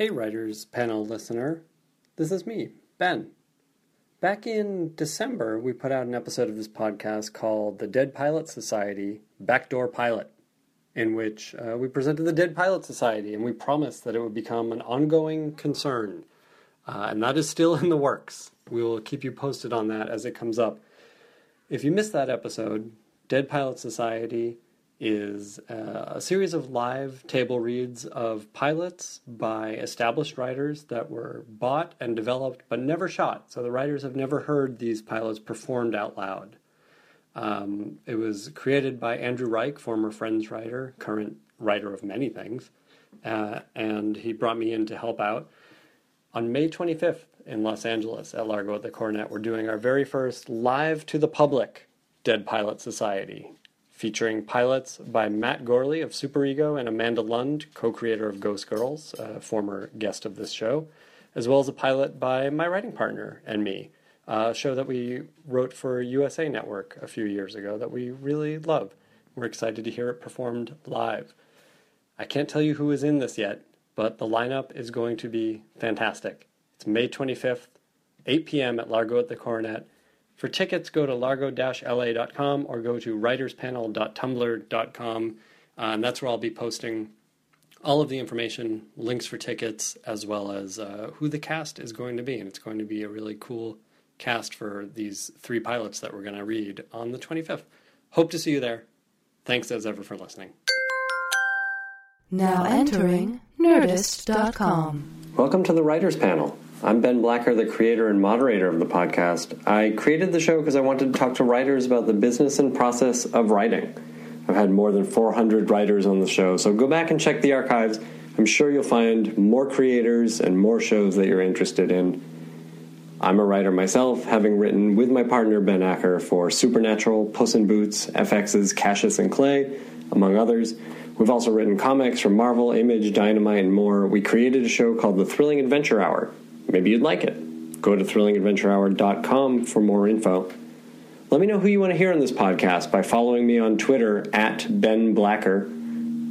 Hey, Writers Panel listener. This is me, Ben. Back in December, we put out an episode of this podcast called The Dead Pilot Society Backdoor Pilot, in which uh, we presented the Dead Pilot Society and we promised that it would become an ongoing concern. Uh, and that is still in the works. We will keep you posted on that as it comes up. If you missed that episode, Dead Pilot Society is uh, a series of live table reads of pilots by established writers that were bought and developed but never shot. So the writers have never heard these pilots performed out loud. Um, it was created by Andrew Reich, former Friends writer, current writer of many things, uh, and he brought me in to help out. On May 25th in Los Angeles at Largo at the Coronet, we're doing our very first live to the public Dead Pilot Society featuring pilots by Matt Gourley of Super Ego and Amanda Lund, co creator of Ghost Girls, a former guest of this show, as well as a pilot by my writing partner and me, a show that we wrote for USA Network a few years ago that we really love. We're excited to hear it performed live. I can't tell you who is in this yet, but the lineup is going to be fantastic. It's May 25th, 8 p.m. at Largo at the Coronet. For tickets, go to largo-la.com or go to writerspanel.tumblr.com. Uh, and that's where I'll be posting all of the information, links for tickets, as well as uh, who the cast is going to be. And it's going to be a really cool cast for these three pilots that we're going to read on the 25th. Hope to see you there. Thanks as ever for listening. Now entering Nerdist.com. Welcome to the Writers Panel. I'm Ben Blacker, the creator and moderator of the podcast. I created the show because I wanted to talk to writers about the business and process of writing. I've had more than 400 writers on the show, so go back and check the archives. I'm sure you'll find more creators and more shows that you're interested in. I'm a writer myself, having written with my partner Ben Acker for Supernatural, Puss in Boots, FX's Cassius and Clay, among others. We've also written comics from Marvel, Image, Dynamite, and more. We created a show called The Thrilling Adventure Hour, maybe you'd like it. Go to thrillingadventurehour.com for more info. Let me know who you want to hear on this podcast by following me on Twitter at Ben Blacker,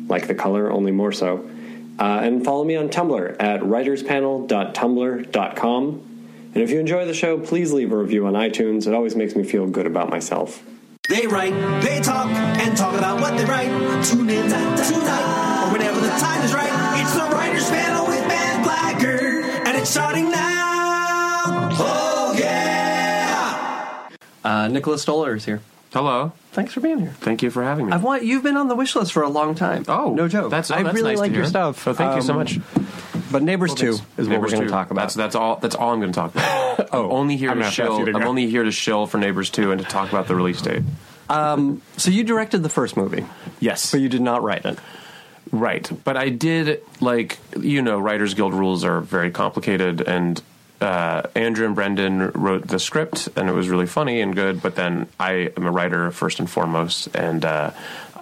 like the color, only more so. Uh, and follow me on Tumblr at writerspanel.tumblr.com. And if you enjoy the show, please leave a review on iTunes. It always makes me feel good about myself. They write, they talk, and talk about what they write. Tune in tonight, or whenever the time is right. It's the Writers Panel starting now. Oh, yeah! Uh, Nicholas Stoller is here. Hello. Thanks for being here. Thank you for having me. I've want you've been on the wish list for a long time. oh, no joke. That's, oh, I that's really nice like your stuff. So thank you so Um, much. But Neighbors Two Thanks. is what Neighbors we're going 2. to talk about. That's that's all. That's all I'm going to talk about. oh, I'm only here I'm to gonna have to ask shill. to I'm only here to shill for Neighbors Two and to talk about the release date. so you directed the first movie, Yes, but you did not write it. Right. But I did like you know, Writers Guild rules are very complicated, and uh, Andrew and Brendan wrote the script, and it was really funny and good. But then I am a writer first and foremost, and uh,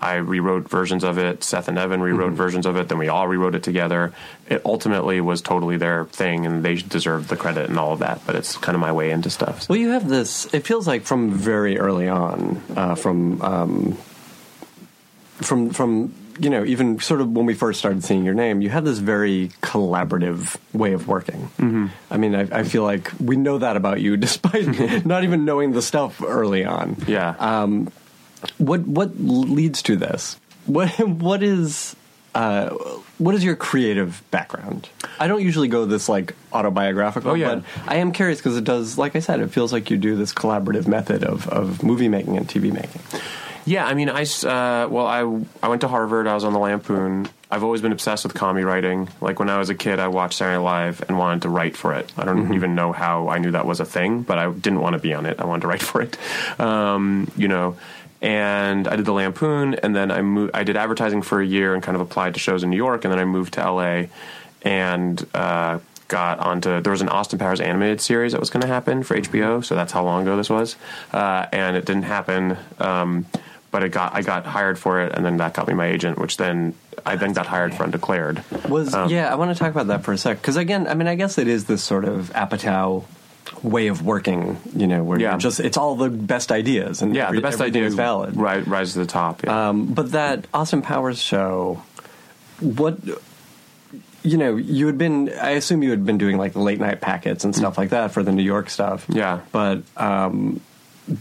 I rewrote versions of it. Seth and Evan rewrote versions of it. Then we all rewrote it together. It ultimately was totally their thing, and they deserved the credit and all of that. But it's kind of my way into stuff. So. Well, you have this. It feels like from very early on, uh, from um, from from you know even sort of when we first started seeing your name, you had this very collaborative way of working. Mm-hmm. I mean, I, I feel like we know that about you, despite not even knowing the stuff early on. Yeah. Um, what what leads to this? What what is uh, what is your creative background? I don't usually go this like autobiographical, Oh, yeah. but I am curious because it does, like I said, it feels like you do this collaborative method of, of movie making and TV making. Yeah, I mean, I uh, well, I I went to Harvard. I was on the Lampoon. I've always been obsessed with comedy writing. Like when I was a kid, I watched Saturday Night Live and wanted to write for it. I don't even know how I knew that was a thing, but I didn't want to be on it. I wanted to write for it. Um, you know. And I did the Lampoon, and then I moved. I did advertising for a year and kind of applied to shows in New York, and then I moved to LA, and uh, got onto. There was an Austin Powers animated series that was going to happen for HBO, so that's how long ago this was, uh, and it didn't happen. Um, but it got I got hired for it, and then that got me my agent, which then I then got hired for Undeclared. Was yeah, I want to talk about that for a sec because again, I mean, I guess it is this sort of Apatow way of working. You know, where Yeah. you're just it's all the best ideas and Yeah, every- the best idea is valid. right, rise to the top. Yeah. Um, but that Austin Powers show, what you know, you had been. I assume you had been doing like late night packets and stuff like that for the New York stuff. Yeah. But um,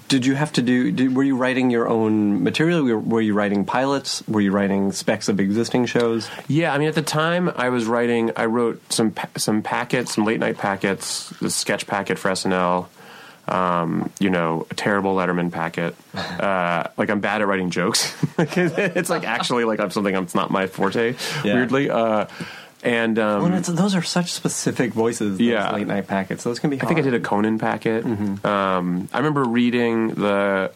did you have to do? Did, were you writing your own material? Were, were you writing pilots? Were you writing specs of existing shows? Yeah, I mean, at the time, I was writing. I wrote some some packets, some late night packets, the sketch packet for SNL. Um, you know, a terrible Letterman packet. Uh, like I'm bad at writing jokes. it's like actually like I'm something that's not my forte. Yeah. Weirdly, uh, and um, Well, it's, those are such specific voices. Those Yeah. late night packets. Those can be. I think I did a Conan packet. Um, I remember reading the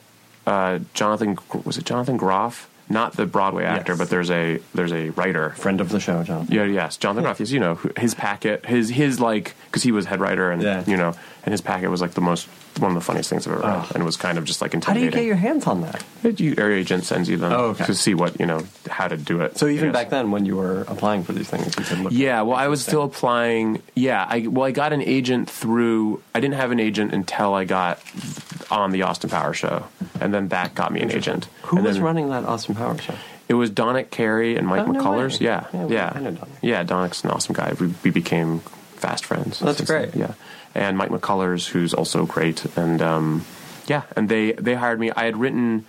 uh, Jonathan was it Jonathan Groff, not the Broadway actor, Yes. but there's a there's a writer. friend of the show, Jonathan. Yeah, yes, Jonathan Groff. Yes, you know his packet, his his like because he was head writer and Yeah. you know, and his packet was like the most one of the funniest things I've ever read, Oh. and it was kind of just like How do you get your hands on that? your your agent sends you them Oh, okay. to see what you know how to do it. So even back then, when you were applying for these things, you could look. Yeah, well, I was still applying. Yeah, I well, I got an agent through. I didn't have an agent until I got on the Austin Power show, and then that got me an agent. Who and was then running that Austin Power show? It was Donick Cary and Mike Oh, McCullers. way. Yeah, Yeah, yeah, I know Donick. yeah. Donick's an awesome guy. We, we became fast friends. That's since great. Yeah, and Mike McCullers, who's also great, and um, yeah, and they they hired me. I had written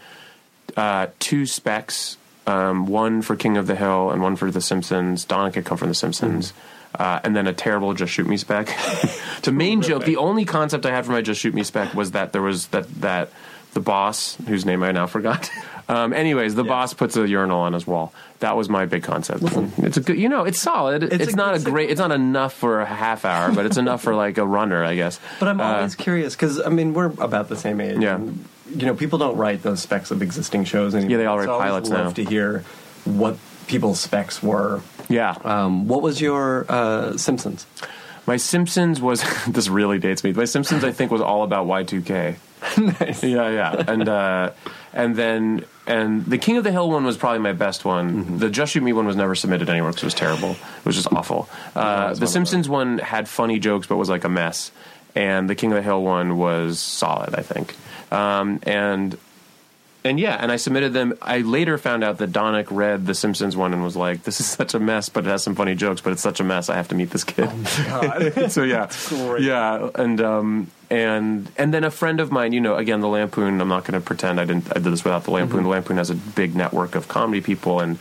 uh, two specs, um, one for King of the Hill and one for The Simpsons. Donick had come from The Simpsons. Uh, and then a terrible "Just Shoot Me" spec. the main joke, the only concept I had for my "Just Shoot Me" spec was that there was that that the boss, whose name I now forgot. Um, anyways, the boss puts a urinal on his wall. That was my big concept. It's a good, you know, it's solid. It's, a not good a great, it's not enough for a half hour, but it's enough for like a runner, I guess. But I'm Uh, always curious because I mean we're about the same age. Yeah. and, you know, people don't write those specs of existing shows anymore. Yeah, they all write so pilots love now. to hear what people's specs were. Yeah. Um, what was your uh, Simpsons? My Simpsons was this really dates me. My Simpsons, I think, was all about Y two K. nice. Yeah, yeah, and uh, and then and the King of the Hill one was probably my best one. Mm-hmm. The Just Shoot Me one was never submitted anywhere because it was terrible. It was just awful. Uh, the Simpsons one had funny jokes but was like a mess, and the King of the Hill one was solid, I think. Um, and and yeah, and I submitted them. I later found out that Donick read the Simpsons one and was like, "This is such a mess, but it has some funny jokes. But it's such a mess. I have to meet this kid." Oh so yeah, great. yeah, and um, and and then a friend of mine, you know, again the Lampoon. I'm not going to pretend I didn't. I did this without the Lampoon. The Lampoon has a big network of comedy people, and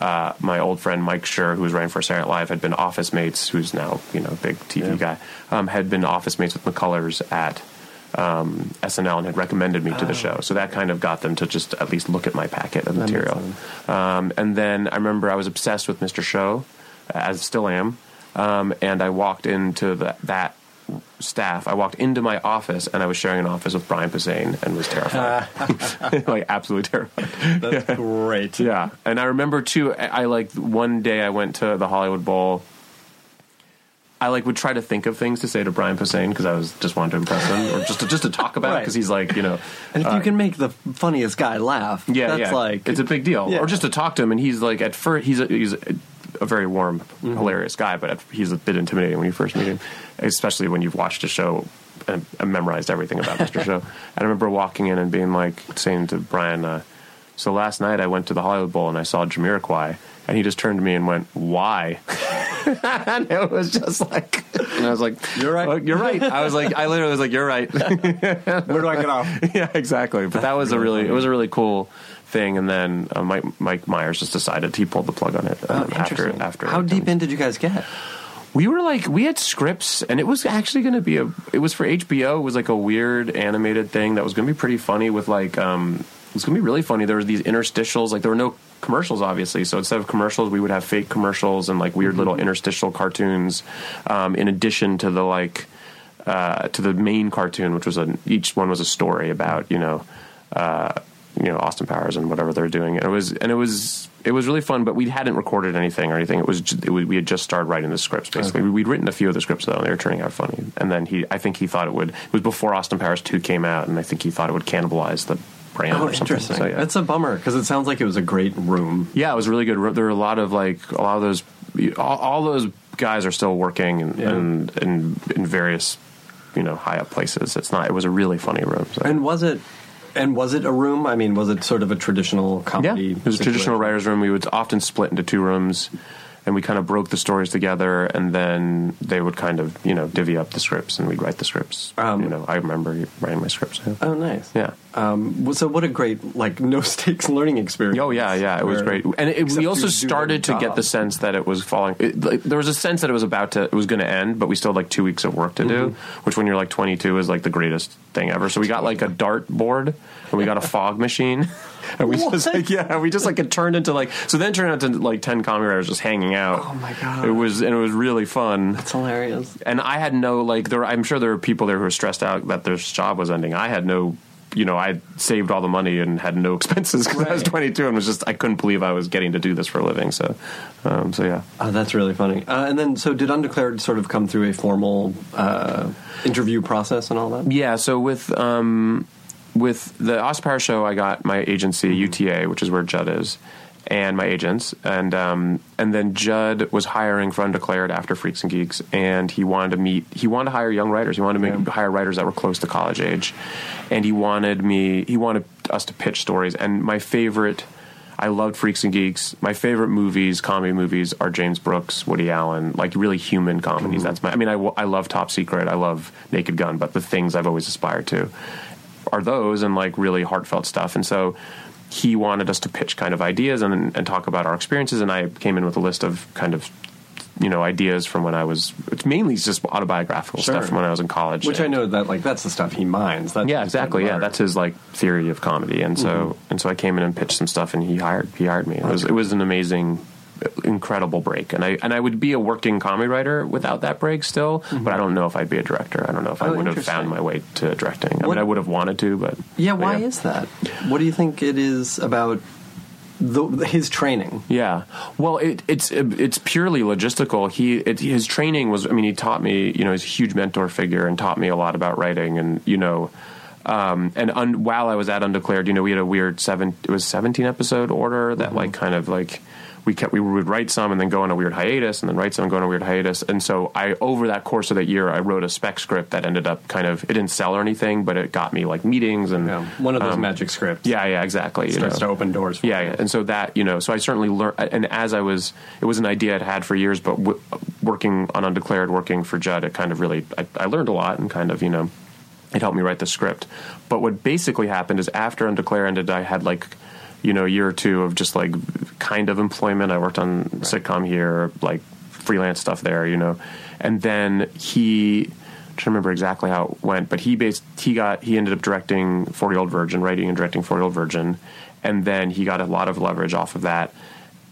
uh, my old friend Mike Schur, who was writing for Saturday Night Live, had been office mates. Who's now you know big TV guy. Um, had been office mates with McCullers at um, SNL and had recommended me to the show. So that kind of got them to just at least look at my packet of makes material. Um, and then I remember I was obsessed with Mr. Show, as still am. Um, and I walked into the, that staff. I walked into my office and I was sharing an office with Brian Posehn and was terrified, like absolutely terrified. That's great. Yeah, and I remember too. I, I like one day I went to the Hollywood Bowl. I like would try to think of things to say to Brian Posehn because I was just wanted to impress him or just to, just to talk about it Right. because he's like you know And if you can make the funniest guy laugh, yeah that's yeah like it's a big deal Yeah. or just to talk to him and he's like at first he's a, he's a, a very warm Mm-hmm. hilarious guy but he's a bit intimidating when you first meet him especially when you've watched a show and, and memorized everything about Mr. Show. And I remember walking in and being like saying to Brian. Uh, so last night I went to the Hollywood Bowl and I saw Jamiroquai, and he just turned to me and went, "Why?" and it was just like, and I was like, You're right. "Oh, you're right." I was like, I literally was like, "You're right." where do I get off? yeah, exactly. But that was a really, it was a really cool thing. And then uh, Mike Mike Myers just decided he pulled the plug on it um, after Interesting. after. How deep in did you guys get? We were like, we had scripts, and it was actually going to be a. It was for HBO. It was like a weird animated thing that was going to be pretty funny. With like, um, it was going to be really funny. There were these interstitials. Like there were no commercials, obviously. So instead of commercials, we would have fake commercials and like weird little interstitial cartoons. Um, in addition to the like, uh, to the main cartoon, which was a each one was a story about you know. Uh, you know Austin Powers and whatever they're doing. And it was and it was it was really fun. But we hadn't recorded anything or anything. It was, it was we had just started writing the scripts basically. We'd written a few of the scripts though, and they were turning out funny. And then he, I think he thought it would. It was before Austin Powers two came out, and I think he thought it would cannibalize the brand Oh, interesting. So, yeah. That's a bummer because it sounds like it was a great room. yeah, it was really good. There were a lot of like a lot of those. All, all those guys are still working and Yeah. and in, in various you know high up places. It's not. It was a really funny room. So. And was it? And was it a room? I mean, was it sort of a traditional Yeah, it was a traditional writers' room. We would often split into two rooms, and we kind of broke the stories together, and then they would kind of you know divvy up the scripts, and we'd write the scripts. Um, you know, I remember writing my scripts. Yeah. Oh, nice. Yeah. Um, so what a great like no stakes learning experience. Oh yeah, yeah, it was great, and it, we also started to get the sense that it was falling. It, like, there was a sense that it was about to, it was going to end, but we still had like two weeks of work to do, Mm-hmm. which when you're like 22 is like the greatest thing ever. So we got like a dart board and we got a fog machine, and we just like yeah, we just like it turned into like so then it turned to like 10 comedy writers just hanging out. Oh my God. It was and it was really fun. It's hilarious. and I had no like there. I'm sure there were people there who were stressed out that their job was ending. I had no, you know, I saved all the money and had no expenses because I was 22 and was just I couldn't believe I was getting to do this for a living. So, um, so yeah. Oh, that's really funny. Uh, and then, so did Undeclared sort of come through a formal uh, interview process and all that? Yeah, so with um, with the Aspire show, I got my agency Mm-hmm. UTA, which is where Judd is, and my agents, and um, and then Judd was hiring for Undeclared after Freaks and Geeks, and he wanted to meet, he wanted to hire young writers, he wanted to make, Yeah. hire writers that were close to college age, and he wanted me, he wanted us to pitch stories, and my favorite. I loved Freaks and Geeks. My favorite movies, comedy movies, are James Brooks, Woody Allen, like really human comedies. That's my. I mean, I, I love Top Secret. I love Naked Gun, but the things I've always aspired to are those and like really heartfelt stuff. And so he wanted us to pitch kind of ideas and, and talk about our experiences. And I came in with a list of kind of you know ideas from when I was. It's mainly just autobiographical Sure. stuff from when I was in college. Which I know that like that's the stuff he minds. That's yeah, and exactly. Yeah, that's his like theory of comedy, and so Mm-hmm. and so I came in and pitched some stuff, and he hired he hired me. It was it was an amazing, incredible break, and I and I would be a working comedy writer without that break still, but I don't know if I'd be a director. I don't know if I Mm-hmm. Oh, would have found my way to directing. I mean, I would have wanted to, but yeah. but Why is that? What do you think it is about the, his training? Yeah, well, it, it's it's purely logistical. He it, his training was. I mean, he taught me. You know, he's a huge mentor figure and taught me a lot about writing. And you know, um, and un, while I was at Undeclared, you know, we had a weird seven. It was seventeen episode order that like kind of like. We kept we would write some and then go on a weird hiatus and then write some and go on a weird hiatus and so I over that course of that year I wrote a spec script that ended up kind of it didn't sell or anything but it got me like meetings and Yeah, one of those um, magic scripts. yeah yeah exactly you starts know. to open doors. For Yeah, you. yeah, and so that you know, so I certainly learned. And as I was, it was an idea I'd had for years, but w- working on Undeclared, working for Judd, it kind of really, I, I learned a lot, and kind of you know, it helped me write the script. But what basically happened is after Undeclared ended, I had like, you know, a year or two of just like kind of employment. I worked on sitcom here, like freelance stuff there, you know, and then he. I don't remember exactly how it went, but he based he got he ended up directing Forty Year Old Virgin, writing and directing Forty Year Old Virgin, and then he got a lot of leverage off of that.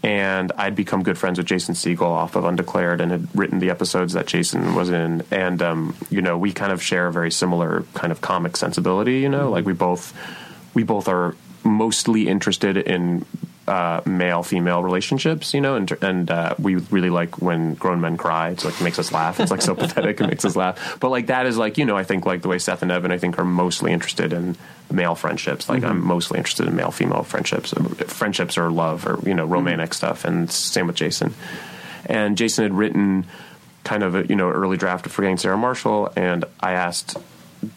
And I'd become good friends with Jason Segel off of Undeclared and had written the episodes that Jason was in. And, um, you know, we kind of share a very similar kind of comic sensibility, you know, like we both, we both are mostly interested in uh, male female relationships, you know, and and uh, we really like when grown men cry. It's like it makes us laugh. It's like so pathetic. It makes us laugh. But like that is like you know I think like the way Seth and Evan I think are mostly interested in male friendships. Like I'm mostly interested in male female friendships, friendships or love or you know romantic stuff. And same with Jason. And Jason had written kind of a you know early draft of Forgetting Sarah Marshall, and I asked.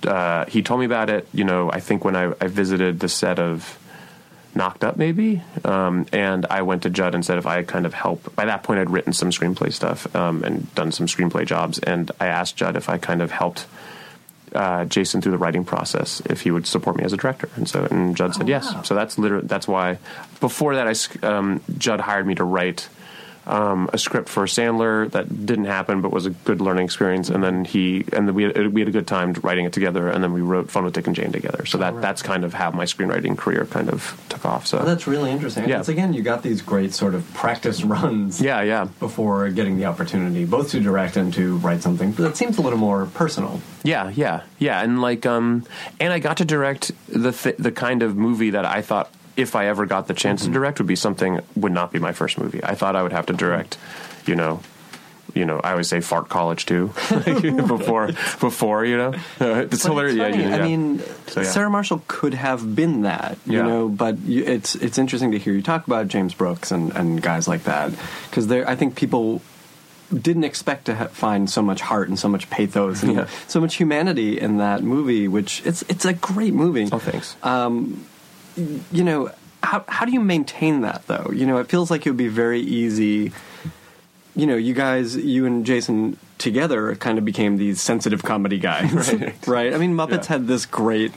Uh, he told me about it. You know, I think when I, I visited the set of knocked up maybe um, and i went to judd and said if i kind of help by that point i'd written some screenplay stuff um, and done some screenplay jobs and i asked judd if i kind of helped uh, jason through the writing process if he would support me as a director and so and judd said yes so that's literally that's why before that i um, judd hired me to write um, a script for Sandler that didn't happen, but was a good learning experience. And then he and then we had, we had a good time writing it together. And then we wrote Fun with Dick and Jane together. So that that's kind of how my screenwriting career kind of took off. So Oh, that's really interesting. Yeah. It's again, you got these great sort of practice runs. yeah, yeah, Before getting the opportunity, both to direct and to write something that seems a little more personal. yeah, yeah, yeah. And like, um, and I got to direct the th- the kind of movie that I thought if I ever got the chance to mm-hmm. direct would be something would not be my first movie. I thought I would have to direct, you know. You know, I always say "fart college" too before, before you know, it's But hilarious. it's yeah, yeah, I mean, So, yeah. Sarah Marshall could have been that, you Yeah. know. But you, it's it's interesting to hear you talk about James Brooks and, and guys like that because there, I think people didn't expect to ha- find so much heart and so much pathos and Yeah. so much humanity in that movie. Which it's it's a great movie. Oh, thanks. Um, you know, how how do you maintain that though? You know, it feels like it would be very easy you know, you guys, you and Jason together kind of became these sensitive comedy guys, right? right? I mean, Muppets Yeah. had this great,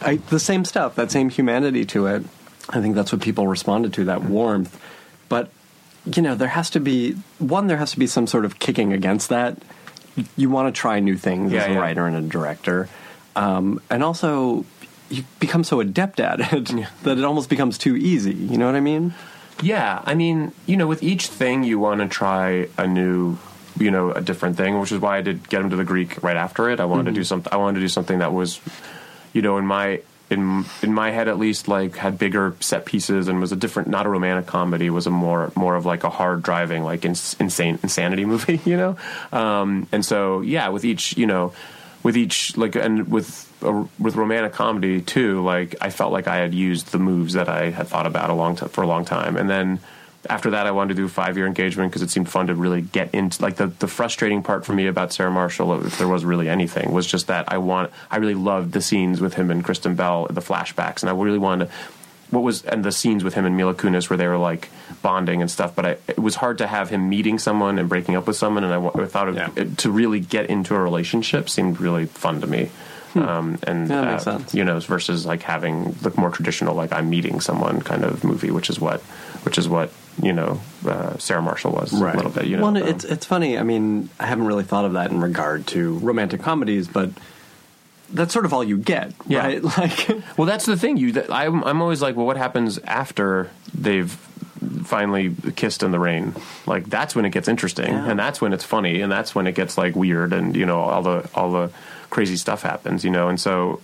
I, the same stuff, that same humanity to it. I think that's what people responded to, that warmth. But, you know, there has to be, one, there has to be some sort of kicking against that. You want to try new things Yeah, as a yeah. writer and a director. Um, and also, you become so adept at it that it almost becomes too easy. You know what I mean? Yeah, I mean, you know, with each thing you want to try a new, you know, a different thing, which is why I did get him to the Greek right after it. I wanted to do something. I wanted to do something that was, you know, in my in in my head at least, like had bigger set pieces and was a different, not a romantic comedy. Was a more more of like a hard driving, like ins- insane insanity movie, you know. Um, and so yeah, with each, you know, with each like and with with romantic comedy too like i felt like i had used the moves that i had thought about a long time for a long time and then after that i wanted to do a five year engagement because it seemed fun to really get into like the, the frustrating part for me about sarah marshall if there was really anything was just that i want i really loved the scenes with him and kristen bell the flashbacks and i really wanted to what was and the scenes with him and Mila Kunis where they were like bonding and stuff. But I, it was hard to have him meeting someone and breaking up with someone, and I, I thought it, Yeah. it- to really get into a relationship seemed really fun to me. Um, and Hmm. Yeah, that makes uh, sense. you know, versus like having the more traditional like I'm meeting someone kind of movie, which is what, which is what you know, uh, Sarah Marshall was a little bit. You know, well, um, it's it's funny. I mean, I haven't really thought of that in regard to romantic comedies, but that's sort of all you get, Yeah. right? Like, Well, that's the thing. You, I'm, I'm always like, well, what happens after they've finally kissed in the rain? Like that's when it gets interesting, Yeah. and that's when it's funny, and that's when it gets like weird, and you know, all the all the crazy stuff happens, you know, and so.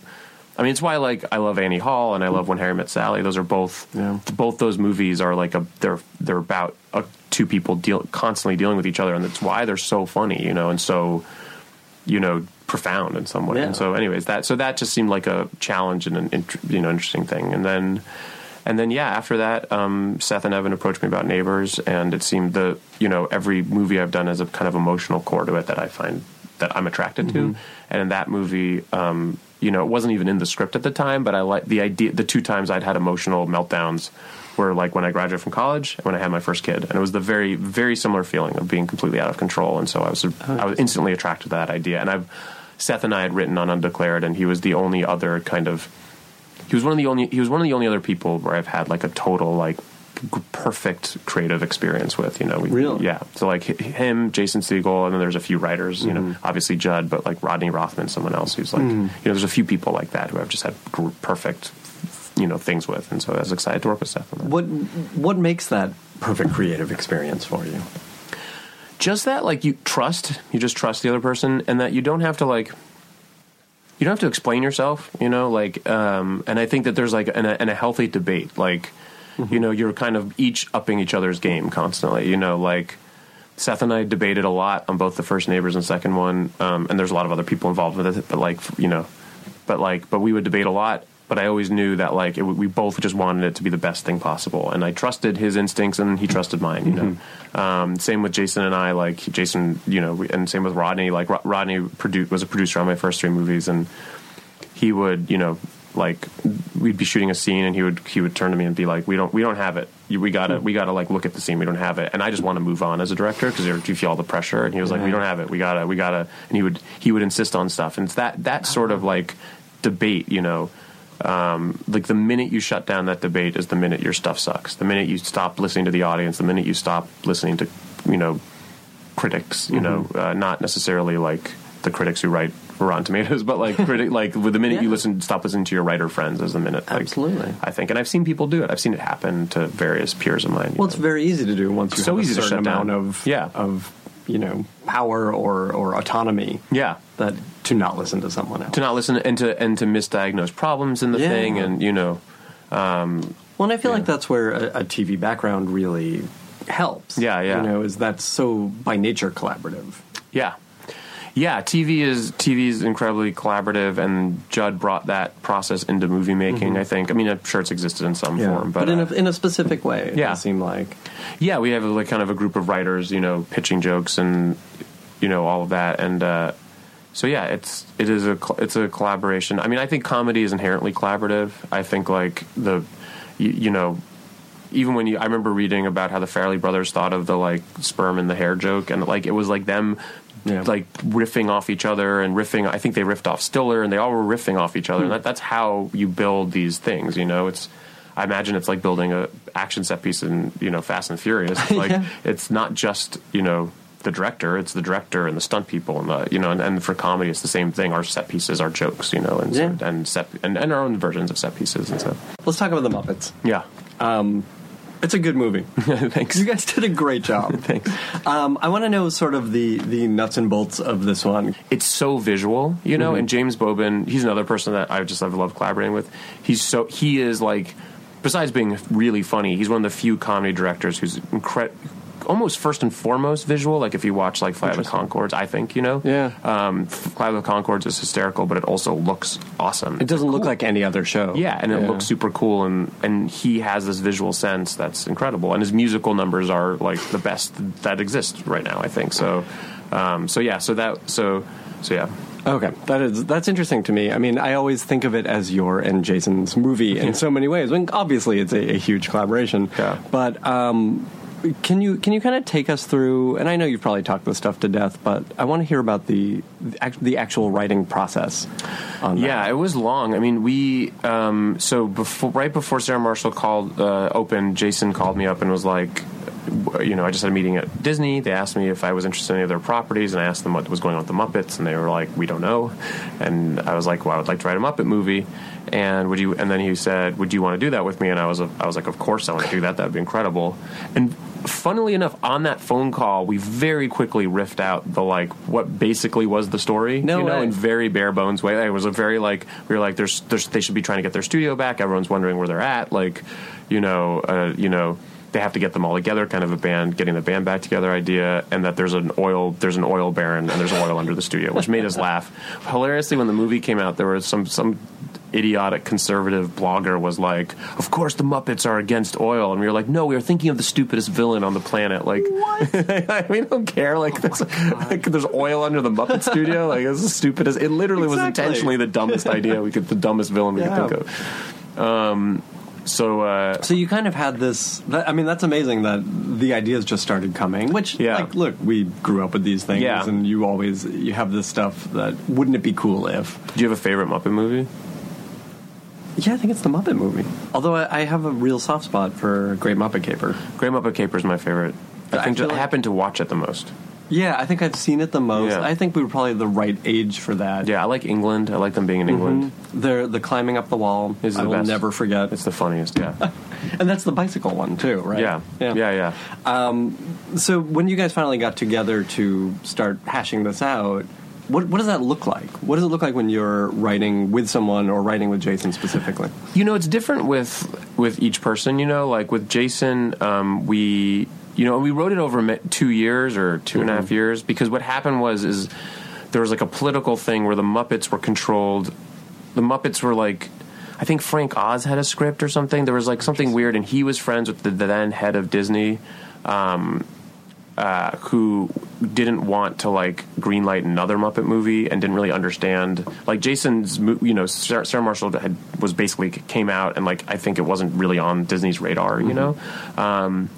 I mean, it's why like I love Annie Hall and I love When Harry Met Sally. Those are both Yeah. both those movies are like a they're they're about uh two people deal constantly dealing with each other, and that's why they're so funny, you know, and so you know profound in some way. Yeah. And so, anyways, that so that just seemed like a challenge and an int- you know interesting thing. And then and then yeah, after that, um, Seth and Evan approached me about Neighbors, and it seemed the you know every movie I've done has a kind of emotional core to it that I find that I'm attracted to. And in that movie, um, you know, it wasn't even in the script at the time, but I like the idea. The two times I'd had emotional meltdowns were like when I graduated from college and when I had my first kid, and it was the very very similar feeling of being completely out of control. And so I was I was instantly attracted to that idea. And I've Seth and I had written on Undeclared, and he was the only other kind of he was one of the only he was one of the only other people where I've had like a total like perfect creative experience with you know we, Really? yeah so like him Jason Segel and then there's a few writers you know obviously Judd but like Rodney Rothman someone else who's like you know there's a few people like that who I've just had perfect you know things with and so I was excited to work with that. what what makes that perfect creative experience for you? just that like you trust you just trust the other person and that you don't have to like you don't have to explain yourself you know like um and i think that there's like an, a, and a healthy debate like you know you're kind of each upping each other's game constantly. You know like seth and i debated a lot on both the first neighbors and second one um and there's a lot of other people involved with it but like you know but like but we would debate a lot but i always knew that like it, we both just wanted it to be the best thing possible and i trusted his instincts and he trusted mine you know? Um, same with jason and i like jason you know we- and same with rodney like rodney produ- was a producer on my first three movies and he would you know like we'd be shooting a scene and he would he would turn to me and be like we don't we don't have it. We gotta we gotta like look at the scene. We don't have it. And i just want to move on as a director because you feel all the pressure. And he was like we don't have it. We gotta we gotta and he would he would insist on stuff. And it's that that sort of like debate you know um, like the minute you shut down that debate is the minute your stuff sucks. The minute you stop listening to the audience the minute you stop listening to you know critics, you know, uh, not necessarily like the critics who write Rotten Tomatoes, but like critic, like with the minute you listen, stop listening to your writer friends is the minute. Like, Absolutely. I think, and I've seen people do it. I've seen it happen to various peers of mine. you Well, it's know. very easy to do once you So have easy a to certain shut down. amount of Yeah. of you know power or or autonomy yeah. that to not listen to someone else. To not listen and to and to misdiagnose problems in the Yeah. thing, and you know, Um, Well, and I feel like that's where a, a TV background really helps. Yeah, yeah. You know, is that's so by nature collaborative. Yeah. Yeah, TV is TV is incredibly collaborative, and Judd brought that process into movie making. I think. I mean, I'm sure it's existed in some form, but, Mm-hmm. in uh, a in a specific way. Yeah. does seem like yeah, we have like kind of a group of writers, you know, pitching jokes and you know all of that, and uh, so yeah, it's it is a it's a collaboration. I mean, I think comedy is inherently collaborative. I think like the you, you know even when you, I remember reading about how the Farrelly brothers thought of the like sperm and the hair joke, and like it was like them. Yeah. Like riffing off each other and riffing. I think they riffed off Stiller, and they all were riffing off each other. And that, that's how you build these things. You know, it's. I imagine it's like building a action set piece in you know Fast and Furious. It's Like Yeah. it's not just you know the director; it's the director and the stunt people, and the you know, and, and for comedy, it's the same thing. Our set pieces, our jokes, you know, and Yeah. and set and, and our own versions of set pieces and stuff. Let's talk about the Muppets. Yeah, um, It's a good movie. thanks. You guys did a great job. Thanks. Um, I want to know sort of the the nuts and bolts of this one. it's so visual, you know. And James Bobin, he's another person that I just I've loved collaborating with. He's so he is like, besides being really funny, he's one of the few comedy directors who's incre- almost first and foremost visual. Like if you watch like Flight of the Conchords, I think you know, Yeah. um, Flight of the Conchords is hysterical, but it also looks awesome. It doesn't look like any other show. Yeah, and it looks super cool, and and he has this visual sense that's incredible, and his musical numbers are like the best that exist right now. I think so. Um, so yeah, so that so so yeah. Okay, that is that's interesting to me. I mean, I always think of it as your and Jason's movie in so many ways. When obviously it's a, a huge collaboration. Yeah. But um, can you can you kind of take us through? And I know you've probably talked this stuff to death, but I want to hear about the the, actual writing process. Yeah, it was long. I mean, we um, so before right before Sarah Marshall called uh, Jason called me up and was like, you know, I just had a meeting at Disney. They asked me if I was interested in any of their properties, and I asked them what was going on with the Muppets, and they were like, we don't know. And I was like, well, I would like to write a Muppet movie. And would you? And then he said, would you want to do that with me? And I was, I was like, of course I want to do that. That'd be incredible. And funnily enough, on that phone call, we very quickly riffed out the like what basically was the story. No you know, way. in very bare bones way. It was a very like we were like, there's, there's they should be trying to get their studio back. Everyone's wondering where they're at. Like, you know, uh, you know. They have to get them all together, kind of a band, getting the band back together idea, and that there's an oil, there's an oil baron, and there's oil under the studio, which made us laugh. Hilariously, when the movie came out, there was some some idiotic conservative blogger was like, "Of course, the Muppets are against oil," and we were like, "No, we were thinking of the stupidest villain on the planet." Like, we don't care. Like, there's, like, there's oil under the Muppet Studio. Like, it's the stupidest. It literally was intentionally the dumbest idea we could, the dumbest villain we Yeah. could think of. Um, so uh, So you kind of had this. That, I mean, that's amazing that the ideas just started coming. Which, Yeah. like, look, we grew up with these things, Yeah. and you always you have this stuff that wouldn't it be cool if? do you have a favorite Muppet movie? Yeah, I think it's the Muppet movie. Although I, I have a real soft spot for Great Muppet Caper. Great Muppet Caper is my favorite. I, I think feel I like- happen to watch it the most. Yeah, I think I've seen it the most. Yeah. I think we were probably the right age for that. Yeah, I like England. I like them being in England. Mm-hmm. They're the climbing up the wall. Is the I will best. never forget. It's the funniest. Yeah, and that's the bicycle one too, right? yeah, yeah, yeah. Um, so when you guys finally got together to start hashing this out, what what does that look like? What does it look like when you're writing with someone or writing with Jason specifically? You know, it's different with with each person. You know, like with Jason, um, we you know we wrote it over two years or two and a half years because what happened was is there was like a political thing where the Muppets were controlled. The Muppets were like. I think Frank Oz had a script or something. There was like something weird, and he was friends with the, the then head of Disney, um, uh, who didn't want to like greenlight another Muppet movie and didn't really understand. Like Jason's, you know, Sarah, Sarah Marshall had was basically came out, and like I think it wasn't really on Disney's radar, you know. Um,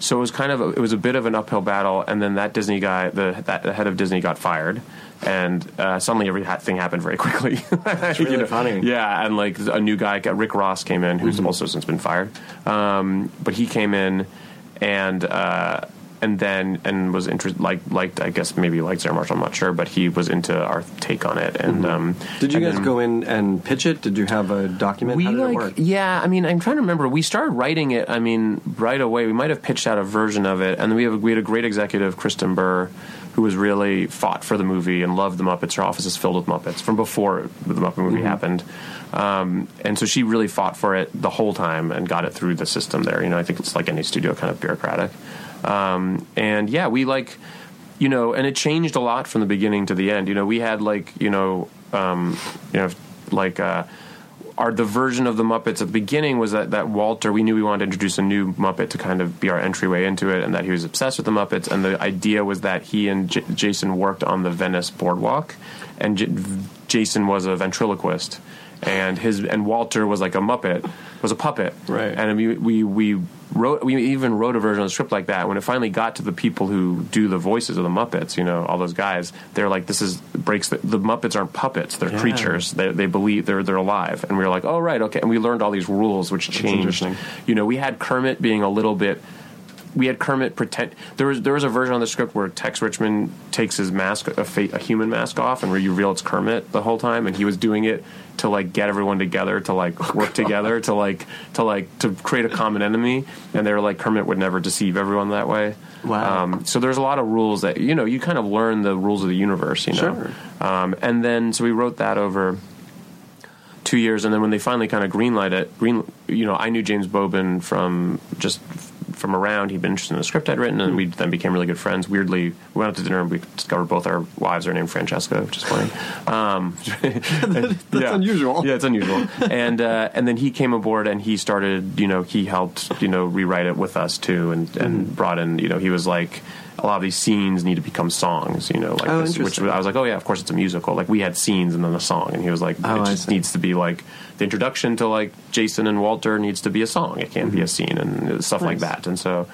so it was kind of a, it was a bit of an uphill battle, and then that Disney guy, the that the head of Disney, got fired, and uh, suddenly everything happened very quickly. It's really funny. yeah, and like a new guy, Rich Ross, came in, who's also since been fired. Um, but he came in, and uh, and then and was interested, like liked, I guess maybe liked Sarah Marshall. I'm not sure, but he was into our take on it. And um, Did you guys then- go in and pitch it? Did you have a document? we How did it like yeah i mean i'm trying to remember we started writing it i mean right away we might have pitched out a version of it and then we have we had a great executive kristin burr who was really fought for the movie and loved the muppets her office is filled with muppets from before the muppet movie Mm-hmm. happened um, and so she really fought for it the whole time and got it through the system there you know i think it's like any studio kind of bureaucratic um, and yeah we like you know and it changed a lot from the beginning to the end you know we had like you know um, you know like uh, our the version of the Muppets at the beginning was that that Walter we knew we wanted to introduce a new Muppet to kind of be our entryway into it, and that he was obsessed with the Muppets, and the idea was that he and J- Jason worked on the Venice boardwalk, and J- Jason was a ventriloquist. And his and Walter was like a Muppet, was a puppet, Right. And we we we wrote we even wrote a version of the script like that. When it finally got to the people who do the voices of the Muppets, you know, all those guys, they're like, this is breaks the, the Muppets aren't puppets; they're Yeah. creatures. They they believe they're they're alive, and we were like, oh right, okay, and we learned all these rules which changed. You know, we had Kermit being a little bit we had Kermit pretend. There was there was a version on the script where Tex Richman takes his mask, a, fa- a human mask off, and where you reveal it's Kermit the whole time, and he was doing it to like get everyone together to like work together to like to like to create a common enemy, and they were like Kermit would never deceive everyone that way. Wow. Um, so there's a lot of rules that you know you kind of learn the rules of the universe, you know. Sure. Um, and then so we wrote that over two years, and then when they finally kind of greenlight it, green, you know, I knew James Bobin from just from around. He'd been interested in the script I'd written, and we then became really good friends. Weirdly, we went out to dinner and we discovered both our wives are named Francesca, which is funny. Um, That's yeah. unusual. Yeah, it's unusual. and uh, and then he came aboard and he started, you know, he helped, you know, rewrite it with us too, and and Mm-hmm. brought in, you know, he was like. A lot of these scenes need to become songs, you know, like Oh, this, which. I was like, oh yeah, of course it's a musical. Like we had scenes and then a song, and he was like, Oh, it just needs to be like the introduction to like Jason and Walter needs to be a song. It can't be a scene and stuff like Mm-hmm. That. And so,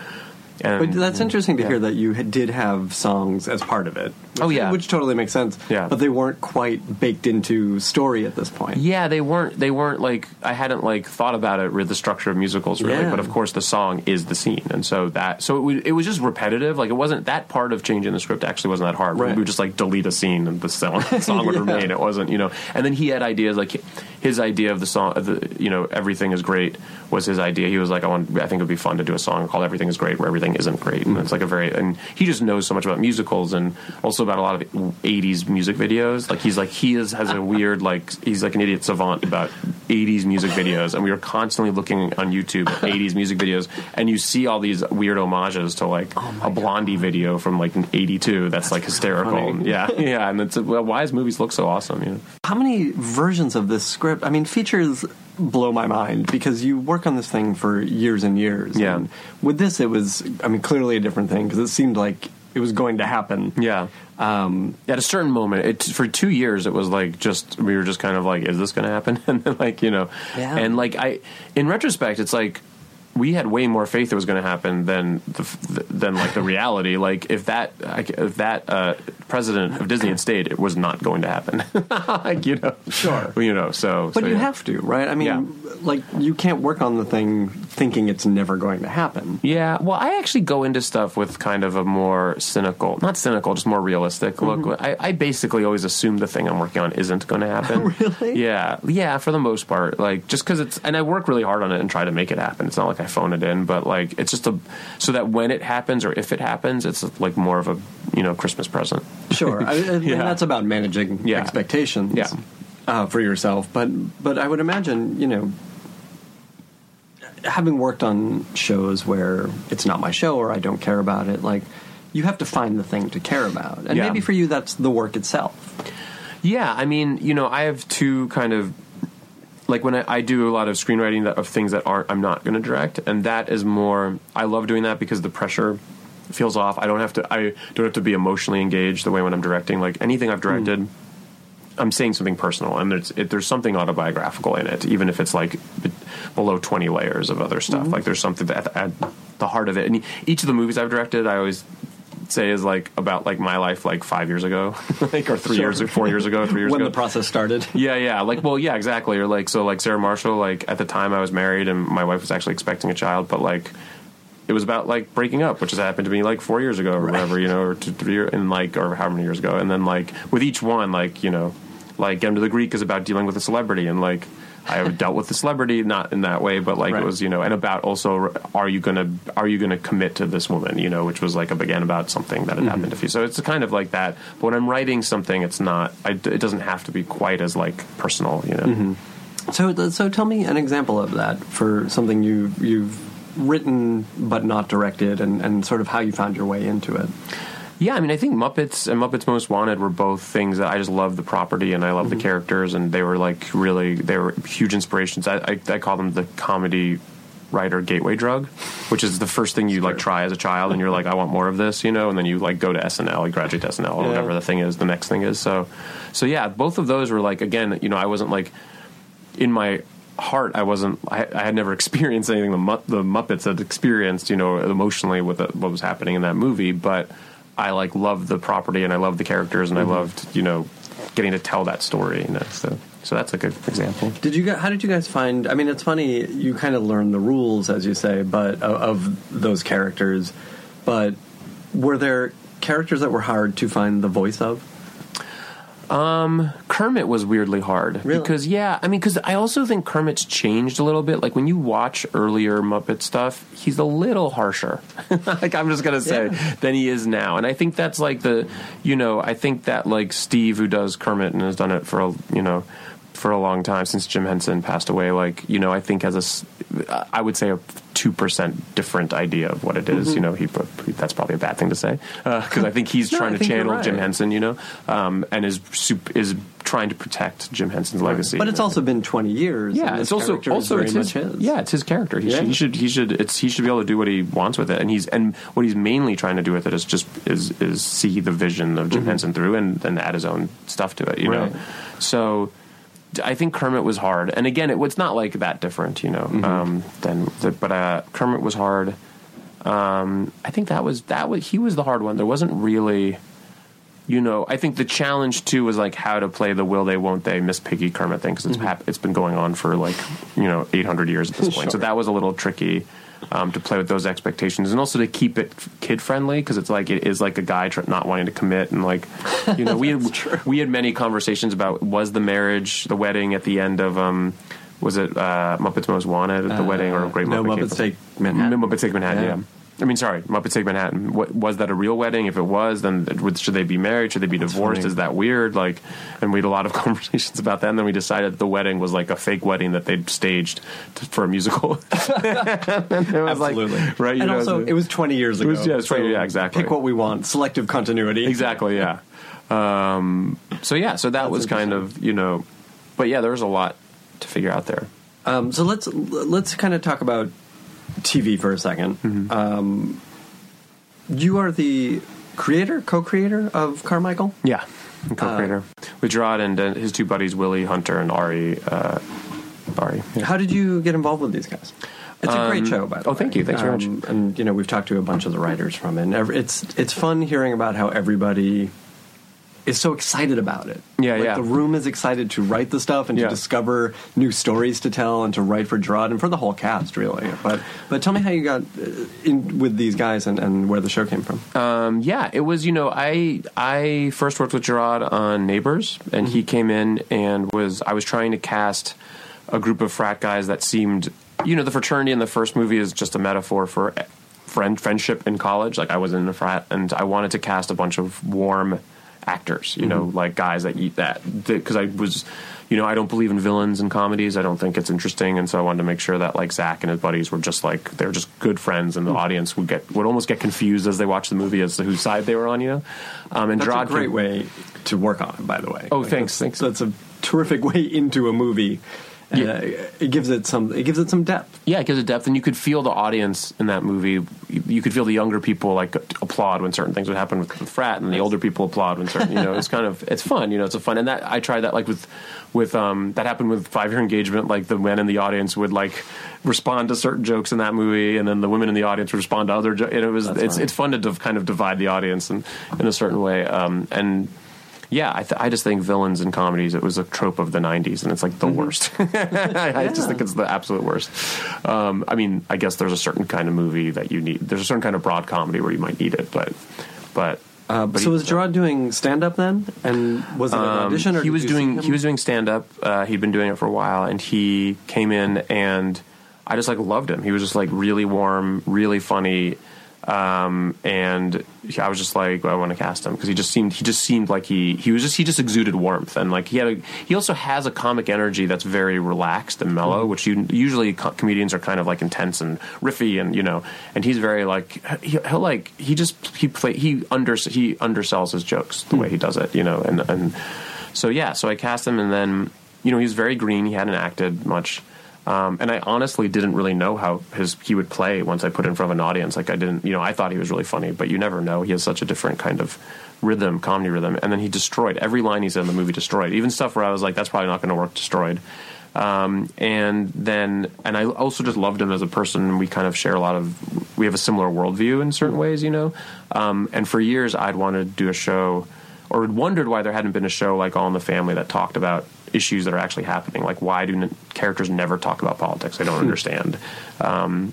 and But that's interesting to yeah. hear that you did have songs as part of it. Which, Oh, yeah. which totally makes sense. Yeah. but they weren't quite baked into story at this point. Yeah, they weren't. They weren't like I hadn't like thought about it with the structure of musicals really. Yeah. But of course, the song is the scene, and so that so it, was- it was just repetitive. Like it wasn't that part of changing the script actually wasn't that hard. Right. We would just like delete a scene and the song, song would Yeah. remain. It wasn't you know. And then he had ideas like his idea of the song. Of the you know everything is great was his idea. He was like I want. I think it would be fun to do a song called Everything Is Great where everything isn't great. And it's like a very and he just knows so much about musicals and also about a lot of 80s music videos. Like he's like he is has a weird like he's like an idiot savant about 80s music videos and we were constantly looking on YouTube at 80s music videos and you see all these weird homages to like oh a Blondie video from like 82 that's, like hysterical. Yeah. Yeah, and it's well, why his movies look so awesome, you know. How many versions of this script? I mean, features blow my mind because you work on this thing for years and years. Yeah. And with this, it was, I mean, clearly a different thing because it seemed like it was going to happen. Yeah. Um, At a certain moment, it for two years, it was like just we were just kind of like, is this going to happen? And then like you know, Yeah. and like I, in retrospect, it's like we had way more faith it was going to happen than the, than like the reality. Like if that if that uh, president of Disney had stayed, it was not going to happen. like you know, Sure. you know. So, but so, you yeah. have to, right? I mean, Yeah. like, you can't work on the thing thinking it's never going to happen. Yeah, well, I actually go into stuff with kind of a more cynical, not cynical, just more realistic Mm-hmm. look. I, I basically always assume the thing I'm working on isn't going to happen. Really? Yeah, yeah, for the most part. Like, just because it's, and I work really hard on it and try to make it happen. It's not like I phone it in, but like, it's just a, so that when it happens or if it happens, it's like more of a, you know, Christmas present. Sure, I, mean, Yeah. that's about managing Yeah. expectations Yeah. uh, for yourself. But but I would imagine you know, having worked on shows where it's not my show or I don't care about it, like you have to find the thing to care about, and Yeah. maybe for you that's the work itself. Yeah, I mean, you know, I have two kind of like when I, I do a lot of screenwriting that, of things that aren't I'm not going to direct, and that is more. I love doing that because the pressure feels off. I don't have to. I don't have to be emotionally engaged the way when I'm directing. Like anything I've directed. Hmm. I'm saying something personal, and there's it, there's something autobiographical in it, even if it's like b- below 20 layers of other stuff. Hmm. Like there's something that at the heart of it. And each of the movies I've directed, I always say is like about like my life like five years ago, like or three Sure. years, or four years ago, three years when ago. the process started. Yeah, yeah. Like, well, yeah, exactly. Or like, so like Sarah Marshall, like at the time I was married and my wife was actually expecting a child, but like it was about like breaking up, which has happened to me like four years ago or whatever, you know, or two, three and like, or how many years ago. And then like with each one, like, you know, like Get Him to the Greek is about dealing with a celebrity and like, I have dealt with the celebrity, not in that way, but like Right. it was, you know, and about also, are you gonna, are you gonna commit to this woman, you know, which was like again about something that had Mm-hmm. happened to you. So it's kind of like that. But when I'm writing something, it's not, I, it doesn't have to be quite as like personal, you know. Mm-hmm. So, so tell me an example of that for something you you've written but not directed, and, and sort of how you found your way into it. Yeah, I mean, I think Muppets and Muppets Most Wanted were both things that I just love the property and I love the mhm. characters, and they were like really they were huge inspirations. I, I, I call them the comedy writer gateway drug, which is the first thing you like try as a child, and you're like, I want more of this, you know, and then you like go to SNL, you graduate to SNL, or Yeah. whatever the thing is, the next thing is. So, so yeah, both of those were like again, you know, I wasn't like in my heart, I wasn't. I, I had never experienced anything the the Muppets had experienced, you know, emotionally with the, what was happening in that movie. But I like loved the property and I loved the characters and I mm-hmm. loved, you know, getting to tell that story. You know, so so that's a good example. Did you? How did you guys find? I mean, it's funny. You kind of learn the rules, as you say, but of, of those characters. But were there characters that were hard to find the voice of? Um, Kermit was weirdly hard Really? because yeah, I mean because I also think Kermit's changed a little bit. Like when you watch earlier Muppet stuff, he's a little harsher. like I'm just gonna say than he is now, and I think that's like the you know I think that like Steve who does Kermit and has done it for a you know for a long time since Jim Henson passed away. Like you know I think has a, I would say a two percent different idea of what it is, You know he that's probably a bad thing to say because I think he's No, trying I to channel right. Jim Henson, you know, um, and is is trying to protect Jim Henson's legacy. But it's also been twenty years. yeah, and it's also also it's his, his. yeah, it's his character. He, Yeah. should, he should he should it's he should be able to do what he wants with it, and he's and what he's mainly trying to do with it is just is is see the vision of Jim Henson through and then add his own stuff to it, you Mm-hmm. Right. know. So. I think Kermit was hard, and again, it was not like that different, you know. Mm-hmm. Um, than the, but uh, Kermit was hard. Um, I think that was that was he was the hard one. There wasn't really, you know. I think the challenge too was like how to play the will they won't they Miss Piggy Kermit thing because it's hap- it's been going on for like you know 800 years at this point. So that was a little tricky. Um, to play with those expectations and also to keep it kid friendly because it's like it is like a guy tr- not wanting to commit and like you know we had we had many conversations about was the marriage the wedding at the end of um was it uh, Muppets Most Wanted at the wedding or Great no, Muppet Came Muppets from- Take Manhattan. Muppets Take Manhattan, Yeah. yeah. I mean, sorry, Muppets Take Manhattan. What, was that a real wedding? If it was, then would- should they be married? Should they be divorced? funny. Is that weird? Like, and we had a lot of conversations about that. And then we decided that the wedding was like a fake wedding that they'd staged to, for a musical. And it was like- Absolutely. right? You and know, also, it was 20 years ago. was- yeah, it's 20 yeah, exactly. Pick what we want. Selective continuity. exactly, yeah. Um, so yeah, so that was kind of you know, but yeah, there was a lot to figure out there. Um, so let's let's kind of talk about TV for a 2nd Mm-hmm. Um, you are the creator, co-creator of Carmichael. Yeah, co-creator with Jerrod and uh, his two buddies Willie Hunter and Ari. Uh, Ari. Yeah. How did you get involved with these guys? It's a great show, by the oh, way. thank you. Thanks very much. Um, And you know, we've talked to a bunch of the writers from it. And every, it's it's fun hearing about how everybody is so excited about it. Yeah, like yeah. The room is excited to write the stuff and Yeah. to discover new stories to tell and to write for Jerrod and for the whole cast, really. But but tell me how you got uh, in with these guys and, and where the show came from. Um, yeah, it was. You know, I I first worked with Jerrod on Neighbors, and he came in and was. I was trying to cast a group of frat guys that seemed. You know, the fraternity in the first movie is just a metaphor for friend friendship in college. Like I was in a frat, and I wanted to cast a bunch of warm actors. You know, like guys that eat that because I was. You know, I don't believe in villains in comedies. I don't think it's interesting, and so I wanted to make sure that like Zach and his buddies were just like they're just good friends, and the audience would get would almost get confused as they watched the movie as to whose side they were on. You know, um, and That's Jerrod a great came- way to work on it, by the way. Oh, thanks, That's, thanks. That's a terrific way into a movie. Uh, Yeah. it gives it some. It gives it some depth. Yeah, it gives it depth, and you could feel the audience in that movie. You, you could feel the younger people like applaud when certain things would happen with, with Frat, and the older people applaud when certain. You know, it's kind of it's fun. You know, it's a fun, and that I tried that like with with um that happened with Five Year Engagement. Like the men in the audience would like respond to certain jokes in that movie, and then the women in the audience would respond to other. jokes. And it was That's it's funny. it's fun to div- kind of divide the audience in in a certain way. Um and. Yeah, I, th- I just think villains in comedies, it was a trope of the 90s, and it's like the worst. I just think it's the absolute worst. Um, I mean, I guess there's a certain kind of movie that you need. There's a certain kind of broad comedy where you might need it, but. but Uh, but so was Jerrod doing stand up then? And was it an um, audition? Or he was doing he was doing stand up. Uh, he'd been doing it for a while, and he came in, and I just like loved him. He was just like really warm, really funny, um, and I was just like, I want to cast him because he just seemed he just seemed like he he was just he just exuded warmth, and like he had a he also has a comic energy that's very relaxed and mellow, Mm-hmm. which you usually co- comedians are kind of like intense and riffy, and you know, and he's very like he, he'll like he just he play he under he undersells his jokes the Hmm. way he does it, you know, and and so yeah, so I cast him, and then you know he was very green. He hadn't acted much, um, and I honestly didn't really know how his he would play once I put in front of an audience. Like I didn't, you know, I thought he was really funny, but you never know. He has such a different kind of rhythm, comedy rhythm, and then he destroyed every line he said in the movie. Destroyed even stuff where I was like, that's probably not going to work. Destroyed. Um, and then, and I also just loved him as a person. We kind of share a lot of, we have a similar worldview in certain ways, you know. Um, and for years, I'd wanted to do a show, or wondered why there hadn't been a show like All in the Family that talked about issues that are actually happening. Like, why do n- characters never talk about politics? I don't understand. Um,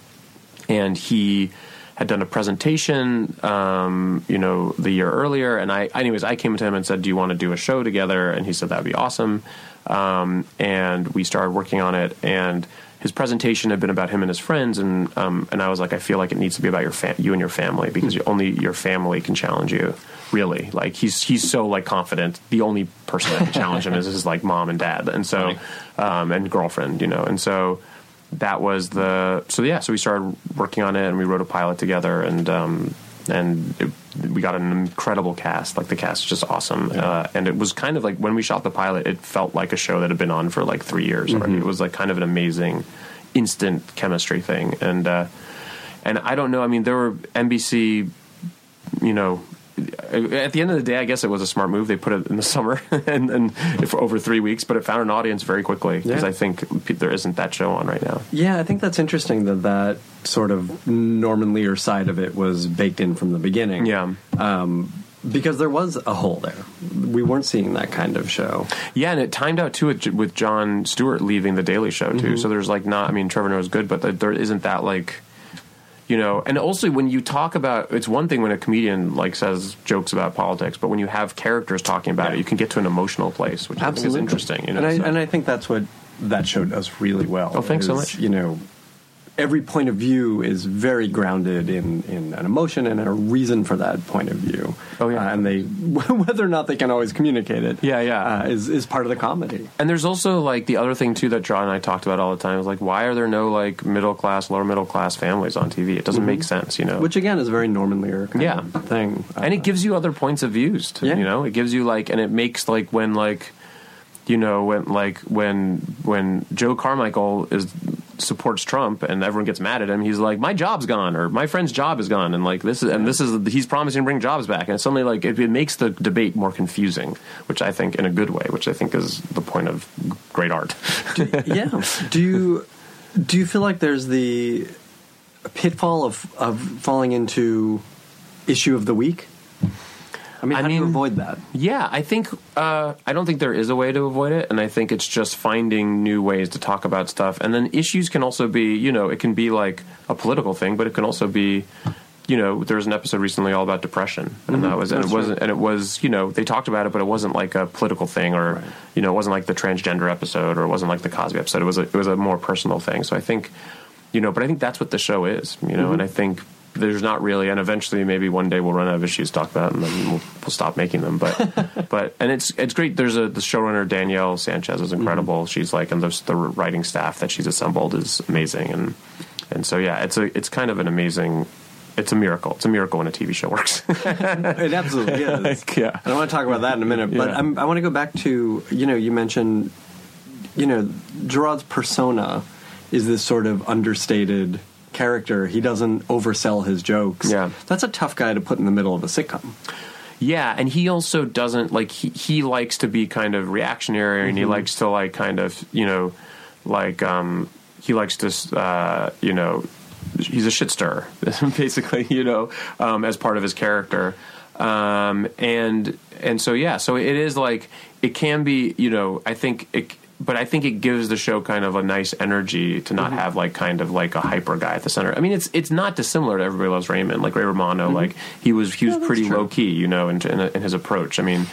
and he had done a presentation, um, you know, the year earlier. And I, anyways, I came to him and said, "Do you want to do a show together?" And he said that would be awesome. Um, and we started working on it. And his presentation had been about him and his friends, and um, and I was like, I feel like it needs to be about your fam- you and your family because you, only your family can challenge you. Really, like he's he's so like confident. The only person that can challenge him is his like mom and dad, and so um, and girlfriend, you know, and so that was the so yeah so we started working on it and we wrote a pilot together and um and it, we got an incredible cast. Like the cast is just awesome. Uh, and it was kind of like when we shot the pilot it felt like a show that had been on for like three years already. It was like kind of an amazing instant chemistry thing. And uh and i don't know. I mean there were nbc you know at the end of the day, I guess it was a smart move. They put it in the summer and, and for over three weeks, but it found an audience very quickly because Yeah. I think there isn't that show on right now. Yeah, I think that's interesting that that sort of Norman Lear side of it was baked in from the beginning. Yeah. Um, because there was a hole there. We weren't seeing that kind of show. Yeah, and it timed out too with, Jon Stewart leaving the Daily Show too. So there's like not. I mean, Trevor Noah's good, but there isn't that like. You know, and also when you talk about, it's one thing when a comedian like says jokes about politics, but when you have characters talking about it, you can get to an emotional place, which I think is interesting. You know, and I, so- and I think that's what that show does really well. Oh, thanks so much. You know, every point of view is very grounded in, in an emotion and a reason for that point of view. Oh, yeah. Uh, and they whether or not they can always communicate it. Yeah, yeah. uh, is is part of the comedy. And there's also like the other thing too that John and I talked about all the time is like why are there no like middle class, lower middle class families on TV? It doesn't make sense, you know. Which again is a very Norman Lear kind Yeah. of thing. and it gives you other points of views too, Yeah. you know. It gives you like and it makes like when like you know when like when when Joe Carmichael is supports Trump and everyone gets mad at him, he's like, "My job's gone," or "My friend's job is gone," and like this is and this is he's promising to bring jobs back, and suddenly like it, it makes the debate more confusing, which I think in a good way, which I think is the point of great art. yeah. Do you do you feel like there's the pitfall of of falling into issue of the week? I mean, I how do you mean- avoid that? Yeah, I think uh, I don't think there is a way to avoid it, and I think it's just finding new ways to talk about stuff. And then issues can also be, you know, it can be like a political thing, but it can also be, you know, there was an episode recently all about depression, and that was, and That's it wasn't, and it was, you know, they talked about it, but it wasn't like a political thing, or you know, it wasn't like the transgender episode, or it wasn't like the Cosby episode. It was a, it was a more personal thing. So I think, you know, but I think that's what the show is, you know, and I think there's not really, and eventually maybe one day we'll run out of issues to talk about, and then we'll, we'll stop making them. But but and it's it's great. There's a the showrunner Danielle Sanchez is incredible. Mm-hmm. She's like, and the, the writing staff that she's assembled is amazing, and and so yeah, it's a it's kind of an amazing. It's a miracle. It's a miracle when a TV show works. It absolutely is. yeah. And I want to talk about that in a minute, but Yeah. I want to go back to you know you mentioned you know Jerrod's persona is this sort of understated character. He doesn't oversell his jokes. Yeah. that's a tough guy to put in the middle of a sitcom. Yeah, and he also doesn't like he, he likes to be kind of reactionary, and he likes to like kind of you know like um he likes to uh you know he's a shit stirrer basically you know um as part of his character um and and so yeah so it is like it can be you know I think it but I think it gives the show kind of a nice energy to not have like kind of like a hyper guy at the center. I mean, it's it's not dissimilar to Everybody Loves Raymond. Like Ray Romano, like he was he was pretty low key, you know, in, in, in his approach. I mean,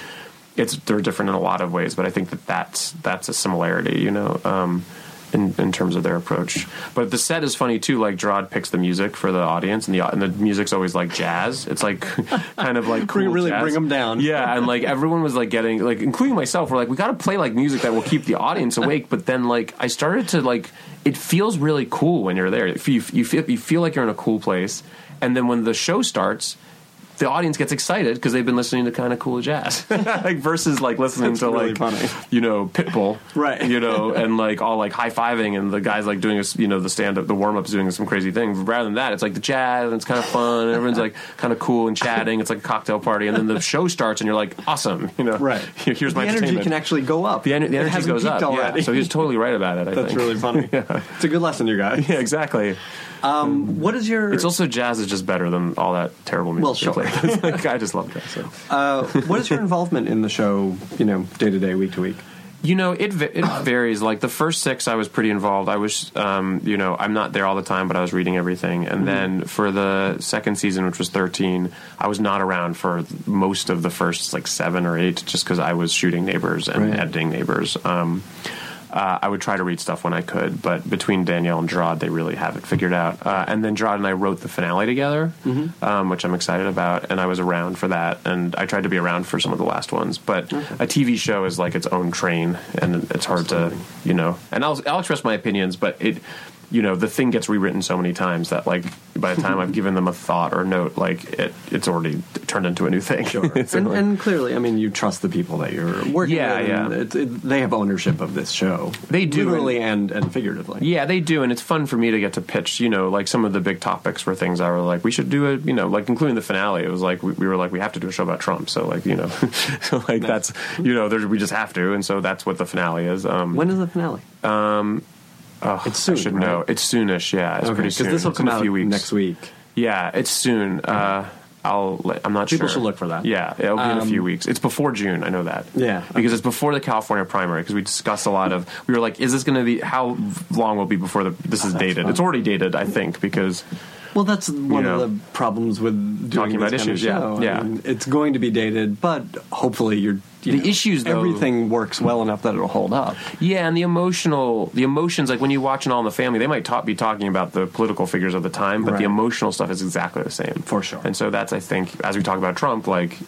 it's they're different in a lot of ways, but I think that that's that's a similarity, you know, um, in in terms of their approach. But the set is funny too. Like Jerrod picks the music for the audience, and the and the music's always like jazz. It's like kind of like cool really jazz. them down. Yeah, and like everyone was like getting like, including myself. We're like, we got to play like music that will keep the audience awake. But then like I started to like, it feels really cool when you're there. If you you feel you feel like you're in a cool place, and then when the show starts the audience gets excited because they've been listening to kind of cool jazz, like versus like listening to really like funny. you know Pitbull, Right. You know, and like all like high fiving, and the guys like doing a you know the stand up, the warm ups doing some crazy thing. Rather than that, it's like the jazz, and it's kind of fun, and everyone's like kind of cool and chatting. It's like a cocktail party, and then the show starts, and you're like, awesome, you know, Right. Here's the my energy can actually go up. the, ener- the energy goes up. already. Yeah. So he's totally right about it. I That's think. really funny. yeah. It's a good lesson, you guys. yeah, exactly. Um, what is your? It's also jazz is just better than all that terrible music. Well, sure. play. like, I just love jazz. So. uh, what is your involvement in the show? You know, day to day, week to week. You know, it it varies. Like the first six, I was pretty involved. I was, um, you know, I'm not there all the time, but I was reading everything. And then for the second season, which was 13, I was not around for most of the first like seven or eight, just because I was shooting Neighbors and Right. editing Neighbors. Um, uh, I would try to read stuff when I could, but between Danielle and Jerrod, they really have it figured out. Uh, and then Jerrod and I wrote the finale together, um, which I'm excited about, and I was around for that. And I tried to be around for some of the last ones, but a TV show is like its own train, and it's hard to, you know. And I'll I'll express my opinions, but it. You know, the thing gets rewritten so many times that, like, by the time I've given them a thought or note, like, it, it's already turned into a new thing. So, and, like- and clearly, I mean, you trust the people that you're working Yeah, with. yeah. It, it, they have ownership of this show. They do, literally and and figuratively. Yeah, they do, and it's fun for me to get to pitch. You know, like some of the big topics were things I were like, we should do it. You know, like including the finale. It was like we, we were like, we have to do a show about Trump. So like, you know, so like that's you know, we just have to, and so that's what the finale is. Um, When is the finale? Oh, it's soon, I should right? know. It's soonish. Yeah, it's pretty soon. Because this will come a out few weeks. next week. Yeah, it's soon. Uh, I'll. I'm not People sure. People should look for that. Yeah, it'll be in a Um, few weeks. It's before June. I know that. Yeah, because it's before the California primary. Because we discussed a lot of. We were like, is this going to be? How long will it be before the, this is dated? fun. It's already dated, I think, because Well, that's one know. of the problems with doing Talking about this kind of issues, yeah, yeah. I mean, it's going to be dated, but hopefully you're. The know, issues, though- everything works well enough that it'll hold up. yeah, and the emotional, the emotions, like when you watch an All in the Family, they might talk, be talking about the political figures of the time, but Right. the emotional stuff is exactly the same For sure. And so that's, I think, as we talk about Trump, like.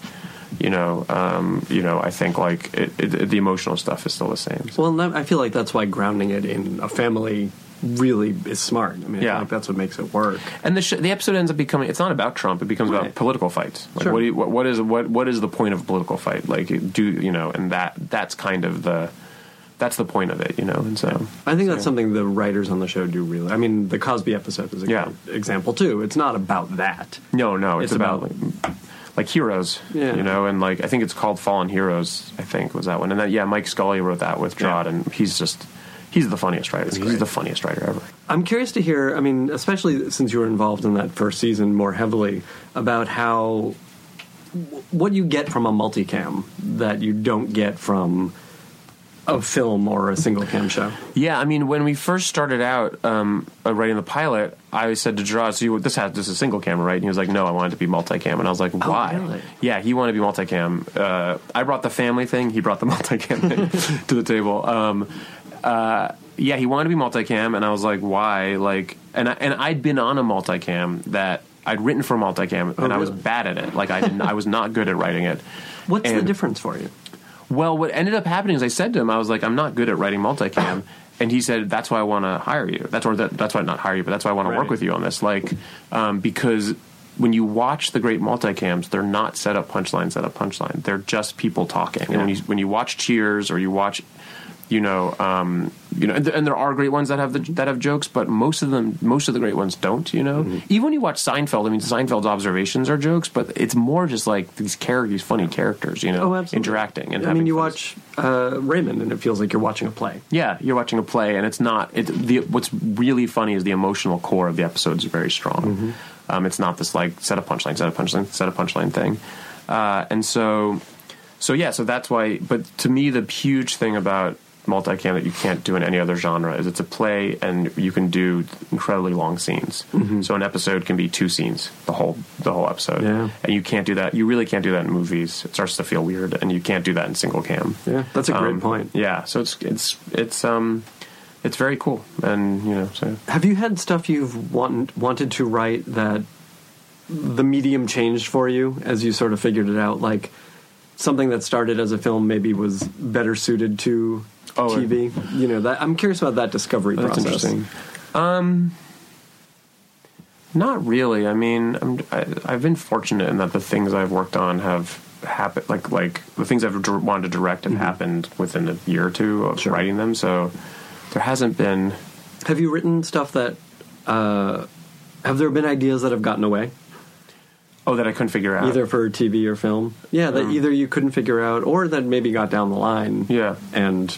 You know, um, you know. I think like it, it, the emotional stuff is still the same. Well, I feel like that's why grounding it in a family really is smart. I mean, Yeah. like that's what makes it work. And the sh- the episode ends up becoming it's not about Trump. It becomes Right. about political fights. Like Sure. what, do you, what what is what what is the point of a political fight? Like do you know? And that that's kind of the that's the point of it. You know. And so I think that's something the writers on the show do really. I mean, the Cosby episode is a Yeah. good example too. It's not about that. No, no, it's, It's about, about- like, like heroes, Yeah. you know, and like I think it's called Fallen Heroes. I think was that one, and then yeah, Mike Scully wrote that with Jod, Yeah. and he's just he's the funniest writer. He's great. the funniest writer ever. I'm curious to hear. I mean, especially since you were involved in that first season more heavily, about how what you get from a multicam that you don't get from a film or a single cam show. Yeah, I mean, when we first started out um, uh, writing the pilot, I said to Jerrod, "So you, this has this is a single camera, right?" And he was like, "No, I want it to be multicam." And I was like, "Why?" really? Yeah, he wanted to be multicam. Uh, I brought the family thing; he brought the multicam thing to the table. Um, uh, yeah, he wanted to be multicam, and I was like, "Why?" Like, and I, and I'd been on a multicam that I'd written for multicam, and I was really? bad at it. Like, I didn't, I was not good at writing it. What's the difference for you? well, what ended up happening is I said to him, I was like, I'm not good at writing multicam. And he said, "That's why I want to hire you. That's why that, that's why not hire you, but that's why I want to work with you on this. Like, um, because when you watch the great multicams, they're not set up punchline, set up punchline. They're just people talking. And when you when you watch Cheers or you watch, you know, um, you know, and, and there are great ones that have the, that have jokes, but most of them, most of the great ones don't. You know, Mm-hmm. even when you watch Seinfeld, I mean, Seinfeld's observations are jokes, but it's more just like these characters, funny characters. You know, Oh, interacting. And I mean, you fun. watch uh, Raymond, and it feels like you're watching a play. Yeah, you're watching a play, and it's not. It, the, what's really funny is the emotional core of the episodes are very strong. Mm-hmm. Um, it's not this like set a punchline, set a punchline, set a punchline thing, uh, and so, so yeah, so that's why. But to me, the huge thing about multicam that you can't do in any other genre is it's a play, and you can do incredibly long scenes. Mm-hmm. So an episode can be two scenes, the whole the whole episode, Yeah. and you can't do that. You really can't do that in movies. It starts to feel weird, and you can't do that in single cam. Yeah, that's a great Um, point. Yeah, so it's it's it's um it's very cool, and you know, so Have you had stuff you've want, wanted to write that the medium changed for you as you sort of figured it out? Like something that started as a film maybe was better suited to Oh, TV. You know, that I'm curious about that discovery that's process. interesting. Um, Not really. I mean, I'm, I, I've been fortunate in that the things I've worked on have happened. Like like the things I've dir- wanted to direct have happened within a year or two of Sure. writing them. So there hasn't been. Have you written stuff that? Uh, have there been ideas that have gotten away, Oh, that I couldn't figure out. either for TV or film? Yeah, that either you couldn't figure out, or that maybe got down the line. Yeah. and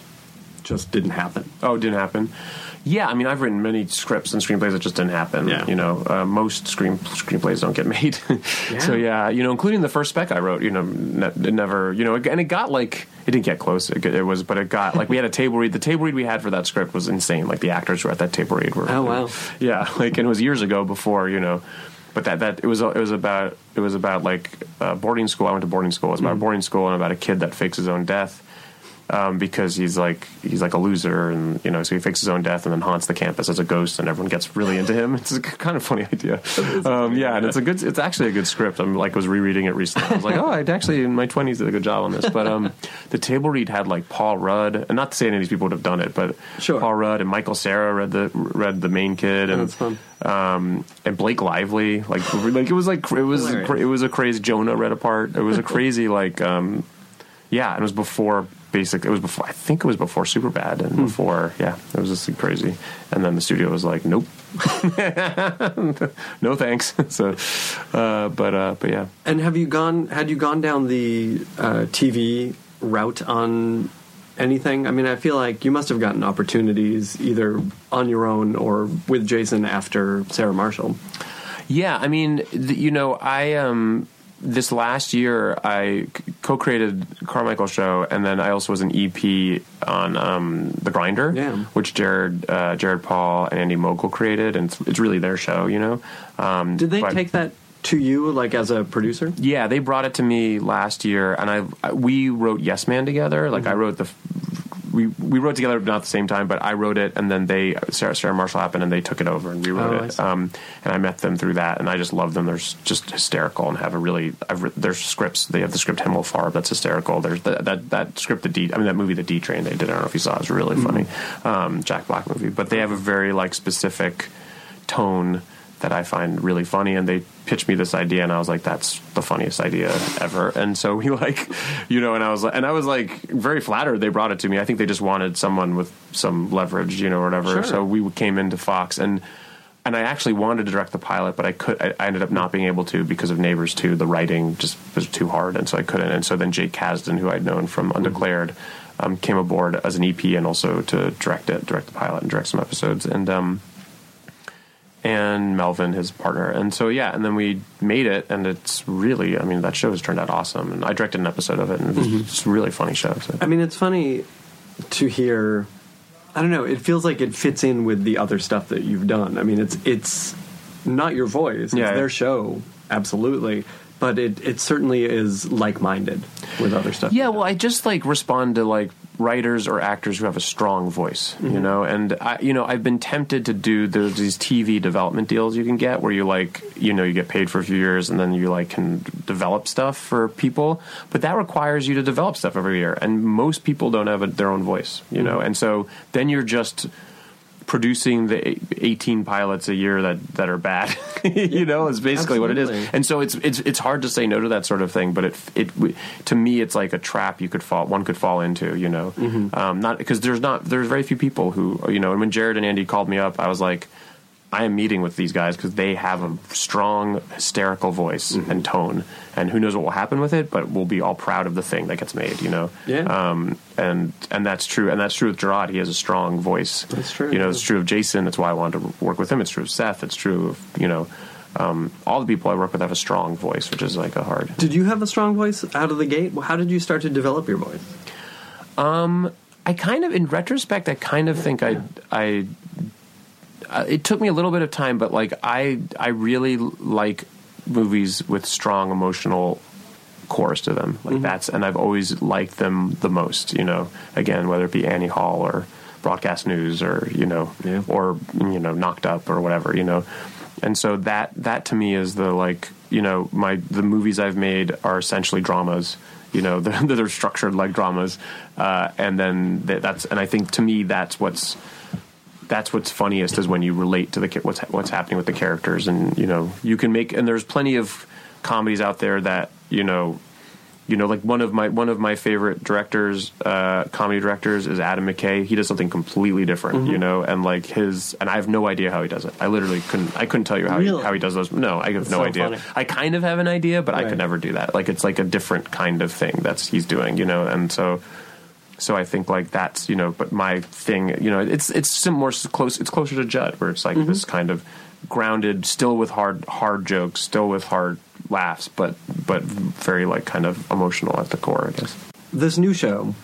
just didn't happen. Oh, it didn't happen. Yeah, I mean, I've written many scripts and screenplays that just didn't happen. Yeah. You know, uh, most screen screenplays don't get made. yeah. so yeah, you know, including the first spec I wrote. You know, ne- it never. You know, and it got like it didn't get close. It, it was, but it got like we had a table read. The table read we had for that script was insane. Like the actors were at that table read were. Oh, wow. Yeah, like and it was years ago before you know. But that, that it was it was about it was about like uh, boarding school. I went to boarding school. It was about Mm. a boarding school and about a kid that fakes his own death um, because he's like he's like a loser, and you know, so he fakes his own death and then haunts the campus as a ghost, and everyone gets really into him. It's a kind of funny idea. Um, yeah, and it's a good. It's actually a good script. I'm like was rereading it recently. I was like, oh, I actually in my 20s did a good job on this. But um, the table read had like Paul Rudd, and not to say any of these people would have done it, but Sure. Paul Rudd and Michael Cera read the read the main kid, and fun. um, and Blake Lively, like like it was like it was Hilarious. it was a crazy Jonah read a part. It was a crazy like um, yeah, and it was before basic. It was before I think it was before Superbad and before yeah, it was just crazy. And then the studio was like, nope, no thanks. so, uh, but uh, but yeah, And have you gone? Had you gone down the uh, TV route on anything? I mean, I feel like you must have gotten opportunities either on your own or with Jason after Sarah Marshall. Yeah, I mean, th- you know, I um this last year I co-created Carmichael show, and then I also was an EP on um the Grinder, Yeah. which Jared uh, Jarrad Paul and Andy Mogel created, and it's, it's really their show, you know. Um, Did they but- take that to you, like as a producer? Yeah, they brought it to me last year, and I I- we wrote Yes Man together. Like I Mm-hmm. wrote the. We, we wrote together, but not at the same time. But I wrote it, and then they Sarah, Sarah Marshall happened, and they took it over and rewrote Oh, it. Um, and I met them through that, and I just love them. They're just hysterical and have a really. I've written their scripts. They have the script Himmel Farb that's hysterical. There's the, that that script the D. I mean that movie the D Train they did. I don't know if you saw. it was really funny. Mm-hmm. Um, Jack Black movie, but they have a very like specific tone that I find really funny. And they pitched me this idea, and I was like, "That's the funniest idea ever." And so we like, you know, and I was like, and I was like very flattered they brought it to me. I think they just wanted someone with some leverage, you know, or whatever. Sure. So we came into Fox and. And I actually wanted to direct the pilot, but I could. I, I ended up not being able to because of Neighbors Two. The writing just was too hard, and so I couldn't. And so then Jake Kasdan, who I'd known from Undeclared, um, came aboard as an EP and also to direct it, direct the pilot, and direct some episodes. And um, and Melvin, his partner. And so, yeah, and then we made it, and it's really, I mean, that show has turned out awesome. And I directed an episode of it, and it was mm-hmm. it's a really funny show. So. I mean, it's funny to hear. I don't know. It feels like it fits in with the other stuff that you've done. I mean, it's it's not your voice. It's Yeah. their show, absolutely. But it it certainly is like minded with other stuff. Yeah, well. I just like respond to like writers or actors who have a strong voice, you mm-hmm. know. And I, you know, I've been tempted to do there's these TV development deals you can get where you like, you know, you get paid for a few years and then you like can develop stuff for people, but that requires you to develop stuff every year, and most people don't have a, their own voice, you mm-hmm. know. And so then you're just producing the 18 pilots a year that, that are bad. You know is basically what it is. And so it's it's it's hard to say no to that sort of thing but it it to me it's like a trap you could fall one could fall into you know? Um, not because there's not there's very few people who you know and when Jared and Andy called me up I was like I am meeting with these guys because they have a strong hysterical voice and tone. And who knows what will happen with it but we'll be all proud of the thing that gets made you know? Yeah. um, and and that's true. And that's true with Jerrod. He has a strong voice. That's true, you know it's true of Jason. That's why I wanted to work with him. It's true of Seth. It's true of you know um, all the people I work with have a strong voice which is like a hard Did you have a strong voice out of the gate? Well, How did you start to develop your voice? Um, I kind of, in retrospect, I kind of think I, I, it took me a little bit of time, but like I, I really like movies with strong emotional cores to them. Like that's, and I've always liked them the most. You know, again, whether it be Annie Hall or Broadcast News or you know, Yeah. or you know, Knocked Up or whatever. You know, and so that that to me is the like you know my the movies I've made are essentially dramas. You know, they're, they're structured like dramas, uh, and then that's and I think to me that's what's that's what's funniest is when you relate to the what's what's happening with the characters, and you know you can make and there's plenty of comedies out there that you know you know, like one of my one of my favorite directors, uh, comedy directors, is Adam McKay. He does something completely different, Mm-hmm. you know, and like his, and I have no idea how he does it. I literally couldn't, I couldn't tell you how Really? he, how he does those. No, I have That's no so idea. funny. I kind of have an idea, but I could never do that. Like it's like a different kind of thing that's he's doing, you know, and so. So I think like that's you know, but my thing, you know, it's it's more close. It's closer to Judd, where it's like this kind of grounded, still with hard hard jokes, still with hard laughs, but but very like kind of emotional at the core, I guess. This new show,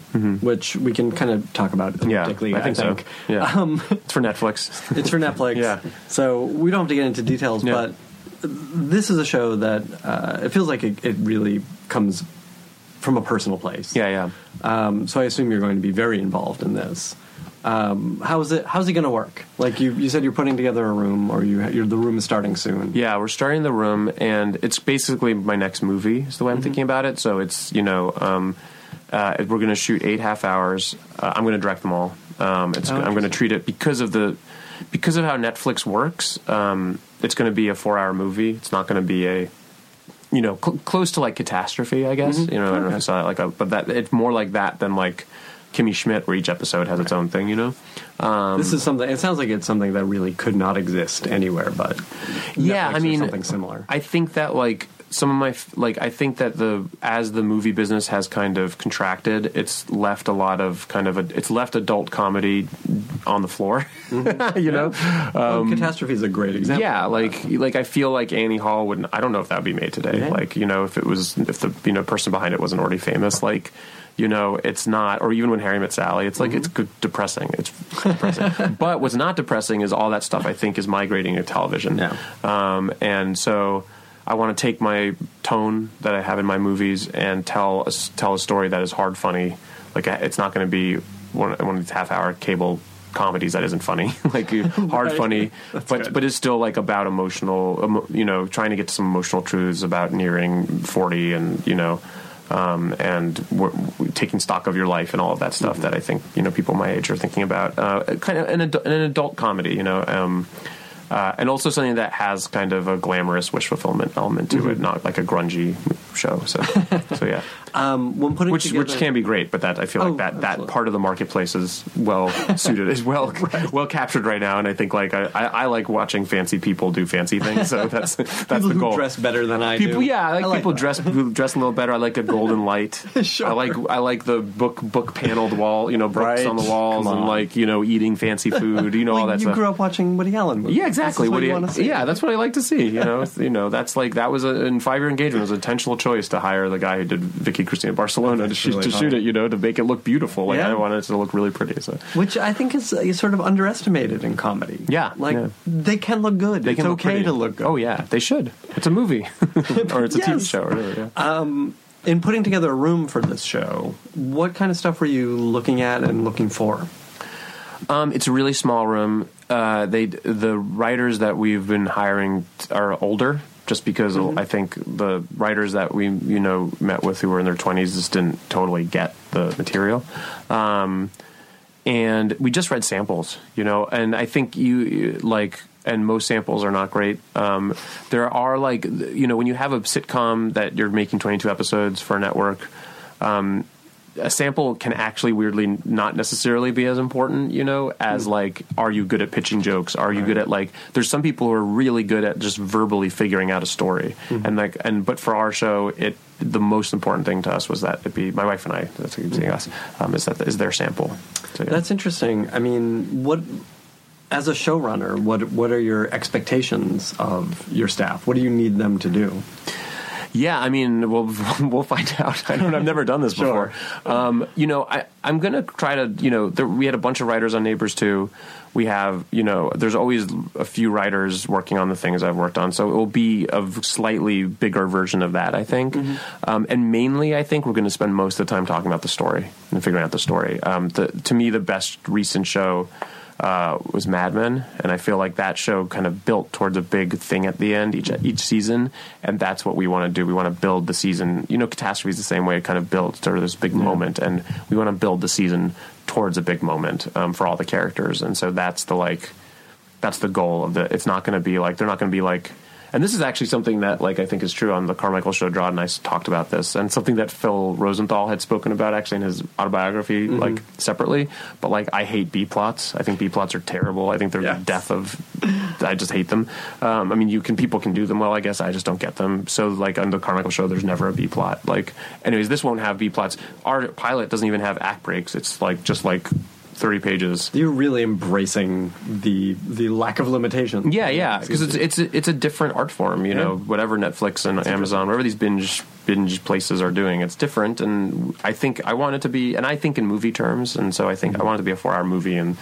which we can kind of talk about Mm-hmm. Yeah, I think, so. Yeah, Um, it's for Netflix. it's for Netflix. Yeah. So we don't have to get into details, Yeah. but this is a show that uh, it feels like it, it really comes from a personal place. yeah, yeah. Um, so I assume you're going to be very involved in this. Um, how's it? How's it going to work? Like you, you said, you're putting together a room, or you, you're, the room is starting soon. Yeah, we're starting the room, and it's basically my next movie. Is the way I'm Mm-hmm. thinking about it. So it's you know, um, uh, we're going to shoot eight half hours. Uh, I'm going to direct them all. Um, it's, Oh, I'm going to treat it because of the because of how Netflix works. Um, it's going to be a four hour movie. It's not going to be a you know cl- close to like catastrophe. I guess you know. I don't know if you saw it like a, but that it's more like that than like. Kimmy Schmidt, where each episode has its own thing, you know. Um, this is something. It sounds like it's something that really could not exist anywhere, but yeah Netflix i mean something similar. i think that like some of my like i think that the as the movie business has kind of contracted it's left a lot of kind of a it's left adult comedy on the floor mm-hmm. you know? Oh, Catastrophe is a great example. yeah like like i feel like annie hall would i don't know if that would be made today. Yeah. like you know if it was if the you know person behind it wasn't already famous like you know it's not or even when harry met sally it's like it's mm-hmm. good, depressing. It's depressing. But what's not depressing is all that stuff i think is migrating to television. Yeah. um, and so I want to take my tone that I have in my movies and tell a, tell a story that is hard funny. Like it's not going to be one, one of these half hour cable comedies that isn't funny, like hard Right. funny, That's but good. but it's still like about emotional, emo, you know, trying to get to some emotional truths about nearing forty and you know. Um, and we're, we're taking stock of your life and all of that stuff Mm-hmm. that I think you know people my age are thinking about. Uh, kind of an, adu- an adult comedy, you know. Um, uh, and also something that has kind of a glamorous wish fulfillment element to Mm-hmm. it, not like a grungy show. So, so yeah, Um, when putting which together, which can be great, but that I feel Oh, like that that part of the marketplace is well suited, is well well captured right now. And I think like I, I, I like watching fancy people do fancy things. So that's that's people the who goal. dress better than I People, do. yeah, I like people that. dress who dress a little better. I like a golden light. Sure. I like I like the book book paneled wall, you know, books Right. on the walls, Come and like you know, eating fancy food, you know, all that you stuff. grew up watching Woody Allen movies. Yeah, exactly. Is what What do you want to see. yeah, that's what I like to see. You know, you know, that's like that was a, in five year engagement. It was an intentional choice to hire the guy who did Vicky Cristina Barcelona to, shoot really to shoot it. You know, to make it look beautiful. Like Yeah. I wanted it to look really pretty. So Which I think is, is sort of underestimated in comedy. Yeah, like yeah. they can look good. they it's can look okay to look good. Oh yeah, they should. It's a movie or it's a TV show. Or whatever, yeah. In putting together a room for this show, what kind of stuff were you looking at and looking for? Um, it's a really small room. Uh, they the writers that we've been hiring are older, just because I think the writers that we you know met with who were in their twenties just didn't totally get the material. Um, and we just read samples, you know, and I think you you- like. And most samples are not great. Um, there are like, you know, when you have a sitcom that you're making 22 episodes for a network, um, a sample can actually weirdly not necessarily be as important, you know, as hmm. like, are you good at pitching jokes? Are you good at like? There's some people who are really good at just verbally figuring out a story, hmm. and like, and but for our show, it the most important thing to us was that it be my wife and I. That's what saying us um, is that is their sample. So, yeah. That's interesting. I mean, what as a showrunner, what what are your expectations of your staff? What do you need them to do? Yeah, I mean, we'll we'll find out. I don't. I've never done this Sure. before. Um, you know, I I'm gonna try to. You know, there, we had a bunch of writers on Neighbors too. We have, you know, there's always a few writers working on the things I've worked on, so it will be a slightly bigger version of that, I think. Um, and mainly, I think we're going to spend most of the time talking about the story and figuring out the story. Um, the, to me, the best recent show uh, was Mad Men, and I feel like that show kind of built towards a big thing at the end each each season, and that's what we want to do. We want to build the season. You know, Catastrophe is the same way; it kind of builds to this big moment, and we want to build the season towards a big moment um, for all the characters, and so that's the like that's the goal of the. It's not going to be like they're not going to be like. And this is actually something that, like, I think is true on the Carmichael show. Rod and I talked about this, and something that Phil Rosenthal had spoken about actually in his autobiography, like separately. But like, I hate B plots. I think B plots are terrible. I think they're the death of. I just hate them. Um, I mean, you can people can do them well. I guess I just don't get them. So like on the Carmichael show, there's never a B plot. Like, anyways, this won't have B plots. Our pilot doesn't even have act breaks. It's like just like thirty pages. You're really embracing the the lack of limitations. Yeah, yeah, because it's it's a, it's a different art form. You know, whatever Netflix and Amazon, whatever these binge binge places are doing, it's different. And I think I want it to be, and I think in movie terms, and so I think I want it to be a four hour movie, and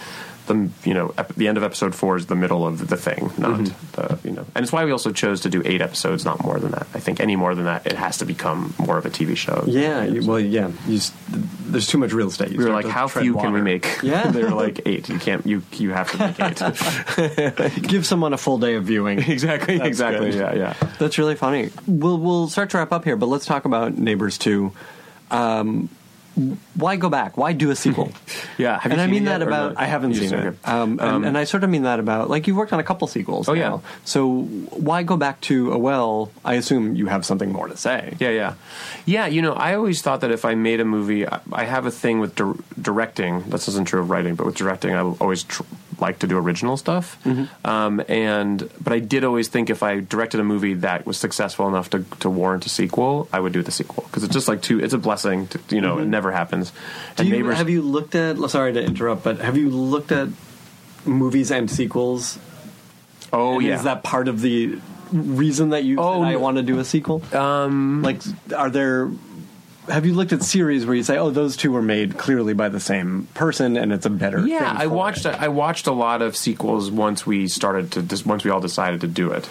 the you know ep- the end of episode four is the middle of the thing, not the you know, and it's why we also chose to do eight episodes, not more than that. I think any more than that, it has to become more of a TV show. Yeah, you, well, yeah. You, there's too much real estate. You We were like, how few can we make? Yeah. they were like eight. You can't. You you have to make eight. Give someone a full day of viewing. exactly. That's exactly. good. Yeah. Yeah. That's really funny. We'll we'll start to wrap up here, but let's talk about Neighbors Two. Um, why go back? Why do a sequel? Yeah, have you and I mean it that about? I haven't seen just- it, um, and, Um, and I sort of mean that about like you've worked on a couple sequels. Oh, now. yeah. So why go back to a well? I assume you have something more to say. Yeah, yeah, yeah. You know, I always thought that if I made a movie, I, I have a thing with dir- directing. This isn't true of writing, but with directing, I always tr- like to do original stuff. Um, and but I did always think if I directed a movie that was successful enough to, to warrant a sequel, I would do the sequel because it's just like too. It's a blessing. To, you know, it never happens. Do you, have you looked at? Sorry to interrupt, but have you looked at movies and sequels? Oh And yeah. Is that part of the reason that you Oh, I want to do a sequel? Um, like, are there? Have you looked at series where you say, "Oh, those two were made clearly by the same person, and it's a better"? Yeah, I watched. it? I watched a lot of sequels once we started to. Just once we all decided to do it,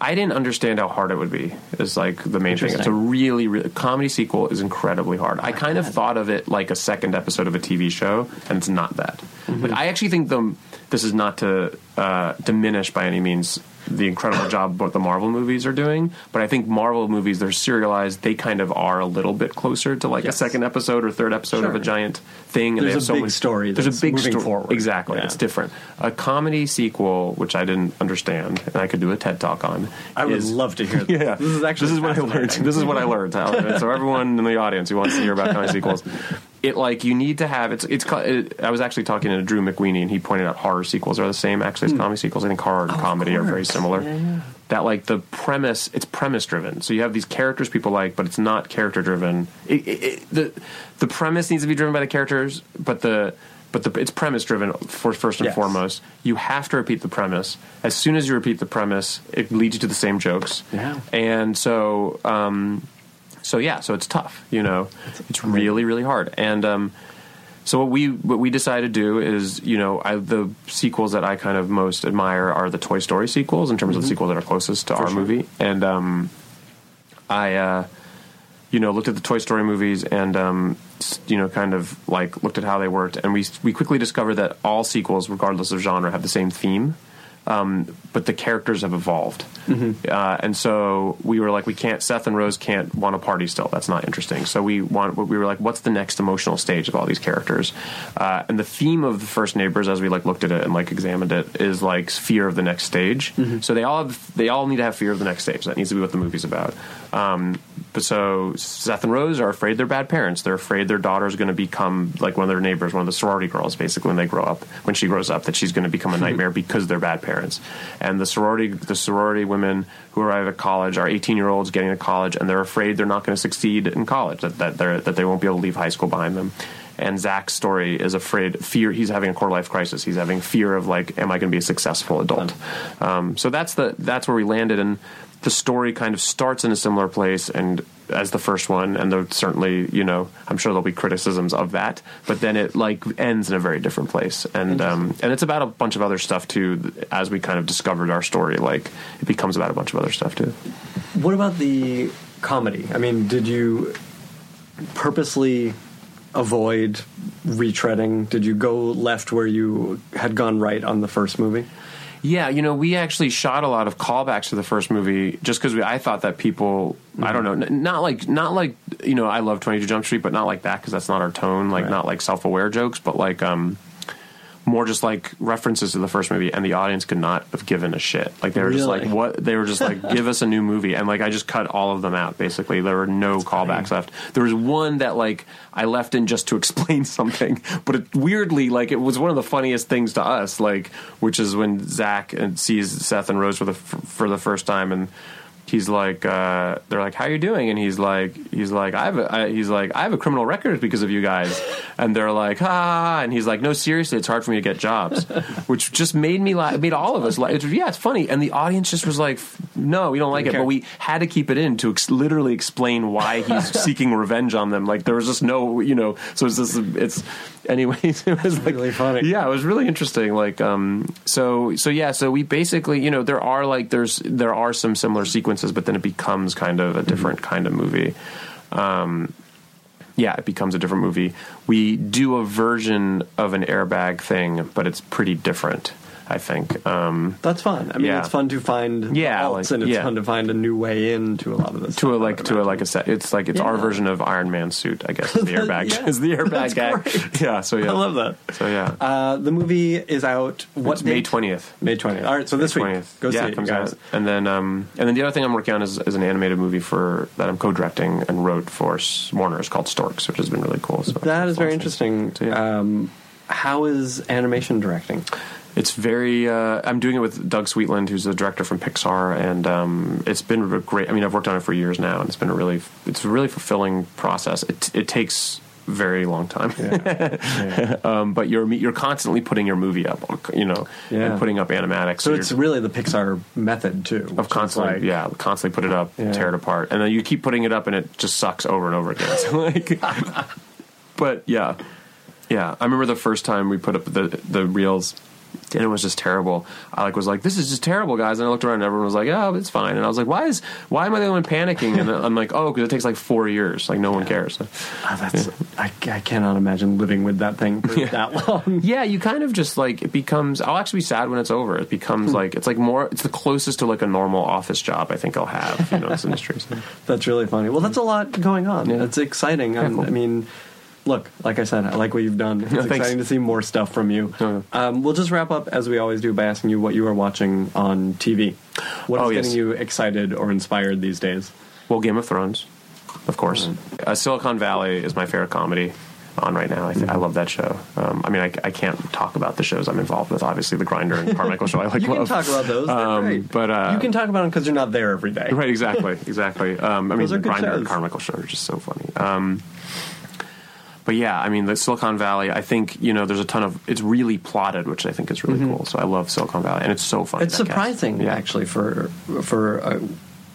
I didn't understand how hard it would be. Is like the main thing. It's a really, really comedy sequel is incredibly hard. I kind of thought of it like a second episode of a TV show, and it's not that. But I actually think the this is not to uh, diminish by any means the incredible job what the Marvel movies are doing, but I think Marvel movies they're serialized. They kind of are a little bit closer to like Yes. a second episode or third episode of a giant thing. and they There's have a so big much- story There's that's a big moving sto- forward. Exactly, Yeah. it's different. A comedy sequel, which I didn't understand, and I could do a TED talk on. I would is- love to hear. This. Yeah, this is actually this is what I learned. This is what I learned. So everyone in the audience who wants to hear about comedy sequels, it like you need to have it's it's. It, I was actually talking to Drew McWeeny, and he pointed out horror sequels are the same actually as comedy sequels. I think horror and comedy are very similar. That like the premise, it's premise driven. So you have these characters people like, but it's not character driven. It, it, it, the the premise needs to be driven by the characters, but the but the, it's premise driven for first and Yes. foremost. You have to repeat the premise. As soon as you repeat the premise, it leads you to the same jokes. Yeah. And so, um, so yeah, so it's tough. You know, it's really, really hard. And um, so what we what we decided to do is, you know, I, the sequels that I kind of most admire are the Toy Story sequels in terms of the sequels that are closest to our movie. And um, I, uh, you know, looked at the Toy Story movies and, um, you know, kind of like looked at how they worked, and we we quickly discovered that all sequels, regardless of genre, have the same theme. Um, but the characters have evolved, uh, and so we were like, we can't. Seth and Rose can't want a party still. That's not interesting. So we want. We were like, what's the next emotional stage of all these characters? Uh, and the theme of the first Neighbors, as we like looked at it and like examined it, is like fear of the next stage. So they all have, they all need to have fear of the next stage. That needs to be what the movie's about. Um, but so Seth and Rose are afraid they're bad parents. They're afraid their daughter's going to become like one of their neighbors, one of the sorority girls, basically when they grow up. When she grows up, that she's going to become a nightmare because they're bad parents. And the sorority, the sorority women who arrive at college are 18 year olds getting to college, and they're afraid they're not going to succeed in college. That that that they won't be able to leave high school behind them. And Zach's story is afraid, fear. He's having a core life crisis. He's having fear of like, am I going to be a successful adult? Um, so that's the that's where we landed, and the story kind of starts in a similar place and as the first one and there certainly you know i'm sure there'll be criticisms of that but then it like ends in a very different place and um and it's about a bunch of other stuff too as we kind of discovered our story like it becomes about a bunch of other stuff too What about the comedy? I mean, did you purposely avoid retreading? Did you go left where you had gone right on the first movie? Yeah, you know, we actually shot a lot of callbacks to the first movie just because I thought that people, I don't know, n- not like, not like, you know, I love Twenty Two Jump Street, but not like that because that's not our tone. Like, Right. not like self aware jokes, but like, um, more just like references to the first movie, and the audience could not have given a shit. Like they were just like, what? They were just like, give us a new movie, and like I just cut all of them out. Basically, there were no callbacks left. There was one that like I left in just to explain something, but it, weirdly, like it was one of the funniest things to us. Like, which is when Zach and sees Seth and Rose for the f- for the first time, and he's like, uh, they're like, "How are you doing?" And he's like, he's like, I have, a, I, he's like, I have a criminal record because of you guys, and they're like, ah, and he's like, no, seriously, it's hard for me to get jobs, which just made me laugh, made all of us laugh. It's, yeah, it's funny, and the audience just was like, no, we don't like it, but we had to keep it in to ex- literally explain why he's seeking revenge on them. Like there was just no, you know, so it's just, it's, anyways, it was like really funny. yeah, it was really interesting. Like, um, so, so yeah, so we basically, you know, there are like, there's, there are some similar sequences, but then it becomes kind of a different kind of movie. Um, yeah, it becomes a different movie. We do a version of an airbag thing, but it's pretty different. I think. Um, That's fun. I mean, Yeah. it's fun to find Yeah, alts, like- and it's yeah. fun to find a new way into a lot of this. to a like to a like a set. It's like it's our version of Iron Man suit. I guess the airbag. Yeah. is the airbag guy. great. Yeah. So yeah, I love that. So yeah, Uh, the movie is out. What it's May twentieth. May twentieth. All right, so this week, twentieth. go yeah, see it comes guys. out. And then, um, and then the other thing I'm working on is, is an animated movie for that I'm co-directing and wrote for Warner. It's called Storks, which has been really cool. So That is very interesting. So, um, how is animation directing? It's very. Uh, I'm doing it with Doug Sweetland, who's the director from Pixar, and um, it's been a great. I mean, I've worked on it for years now, and it's been a really. It's a really fulfilling process. It it takes very long time, um, but you're you're constantly putting your movie up, you know, Yeah. and putting up animatics. So you're- it's really the Pixar method too, of constantly, like- yeah, constantly put it up, Yeah. tear it apart, and then you keep putting it up, and it just sucks over and over again. So like, but yeah, yeah. I remember the first time we put up the the reels, and it was just terrible. I like was like, "This is just terrible, guys." And I looked around, and everyone was like, "Oh, it's fine." And I was like, "Why is why am I the only one panicking?" And I'm like, "Oh, because it takes like four years. Like no one cares." Ah, that's, I, I cannot imagine living with that thing for that long. Yeah, you kind of just like it becomes. I'll actually be sad when it's over. It becomes like it's like more. It's the closest to like a normal office job I think I'll have. You know, this industry. So. That's really funny. Well, that's a lot going on. Yeah. It's exciting. Um, cool. I mean, look, like I said, I like what you've done. It's exciting to see more stuff from you. Yeah. Um, we'll just wrap up as we always do by asking you what you are watching on TV. What is Oh, yes. getting you excited or inspired these days? Well, Game of Thrones, of course. Uh, Silicon Valley is my favorite comedy on right now. I, th- I love that show. Um, I mean, I, I can't talk about the shows I'm involved with. Obviously, The Grinder and Carmichael show. I like You can love. talk about those. Um, but, uh, you can talk about them because you're not there every day. Right, exactly, exactly. Um, I mean, the Grinder and. Carmichael show are just so funny. But yeah, I mean, the Silicon Valley. I think you know, there's a ton of. It's really plotted, which I think is really cool. So I love Silicon Valley, and it's so fun. Mm-hmm. It's surprising, Yeah. actually, for for a,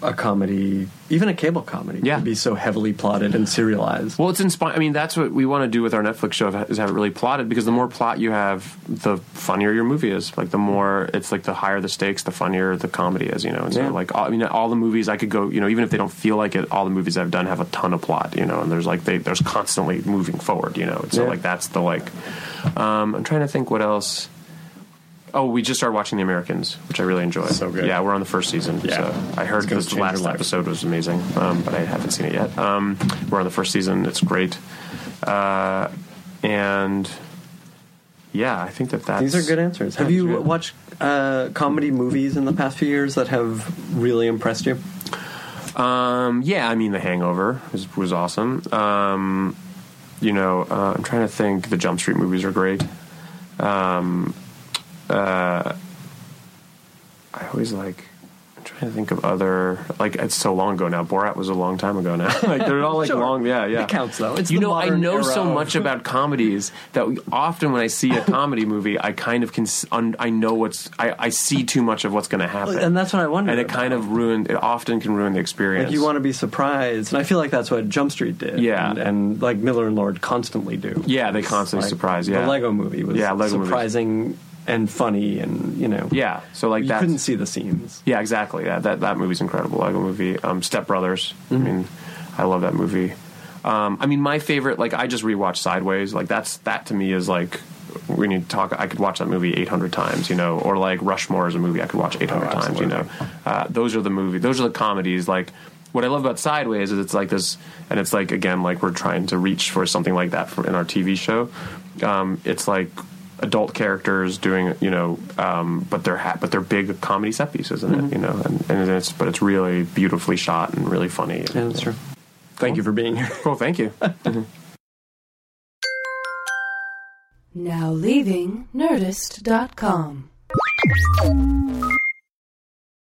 a comedy, even a cable comedy, Yeah. to be so heavily plotted and serialized. Well, it's inspiring. I mean, that's what we want to do with our Netflix show is have it really plotted because the more plot you have, the funnier your movie is. Like the more it's like the higher the stakes, the funnier the comedy is. You know, and Yeah. so like all, I mean, all the movies I could go. You know, even if they don't feel like it, all the movies I've done have a ton of plot. You know, and there's like they there's constantly moving forward. You know, and so Yeah. like that's the like. Um, I'm trying to think what else. Oh, we just started watching The Americans, which I really enjoy. So good. Yeah, we're on the first season. Yeah. So I heard It's gonna this last episode was amazing, um, but I haven't seen it yet. Um, we're on the first season. It's great. Uh, and yeah, I think that that's These are good answers. Have you good. watched uh, comedy movies in the past few years that have really impressed you? Um, yeah, I mean, The Hangover was, was awesome. Um, you know, uh, I'm trying to think. The Jump Street movies are great. Um, uh, I always like. I'm trying to think of other like it's so long ago now. Borat was a long time ago now. like they're all like Sure. long. Yeah, yeah. It counts, though. It's you know, I know so of- much about comedies that we, often when I see a comedy movie, I kind of can. Un, I know what's. I, I see too much of what's going to happen, And that's what I wonder And it about. kind of ruined. It often can ruin the experience. Like you want to be surprised, and I feel like that's what Jump Street did. Yeah. and, and like Miller and Lord constantly do. Yeah, they constantly like surprise, yeah. the Lego Movie was Yeah, Lego surprising and funny, and you know, Yeah, so like you couldn't see the scenes Yeah, exactly. Yeah, that that movie's incredible. Lego movie. Um, Step Brothers. Mm-hmm. I mean, I love that movie. Um, I mean, my favorite, like I just rewatched Sideways. Like that's that to me is like we need to talk. I could watch that movie 800 times, you know, or like Rushmore is a movie I could watch 800 Oh, times, you know. Uh, those are the movie. Those are the comedies. Like what I love about Sideways is it's like this, and it's like again like we're trying to reach for something like that for, in our TV show. Um, it's like adult characters doing, you know, um, but they're ha- but they're big comedy set pieces, isn't it? You know, and, and it's but it's really beautifully shot and really funny. Yeah, that's true. Thank you for being here. Cool, thank you. Now leaving Nerdist.com.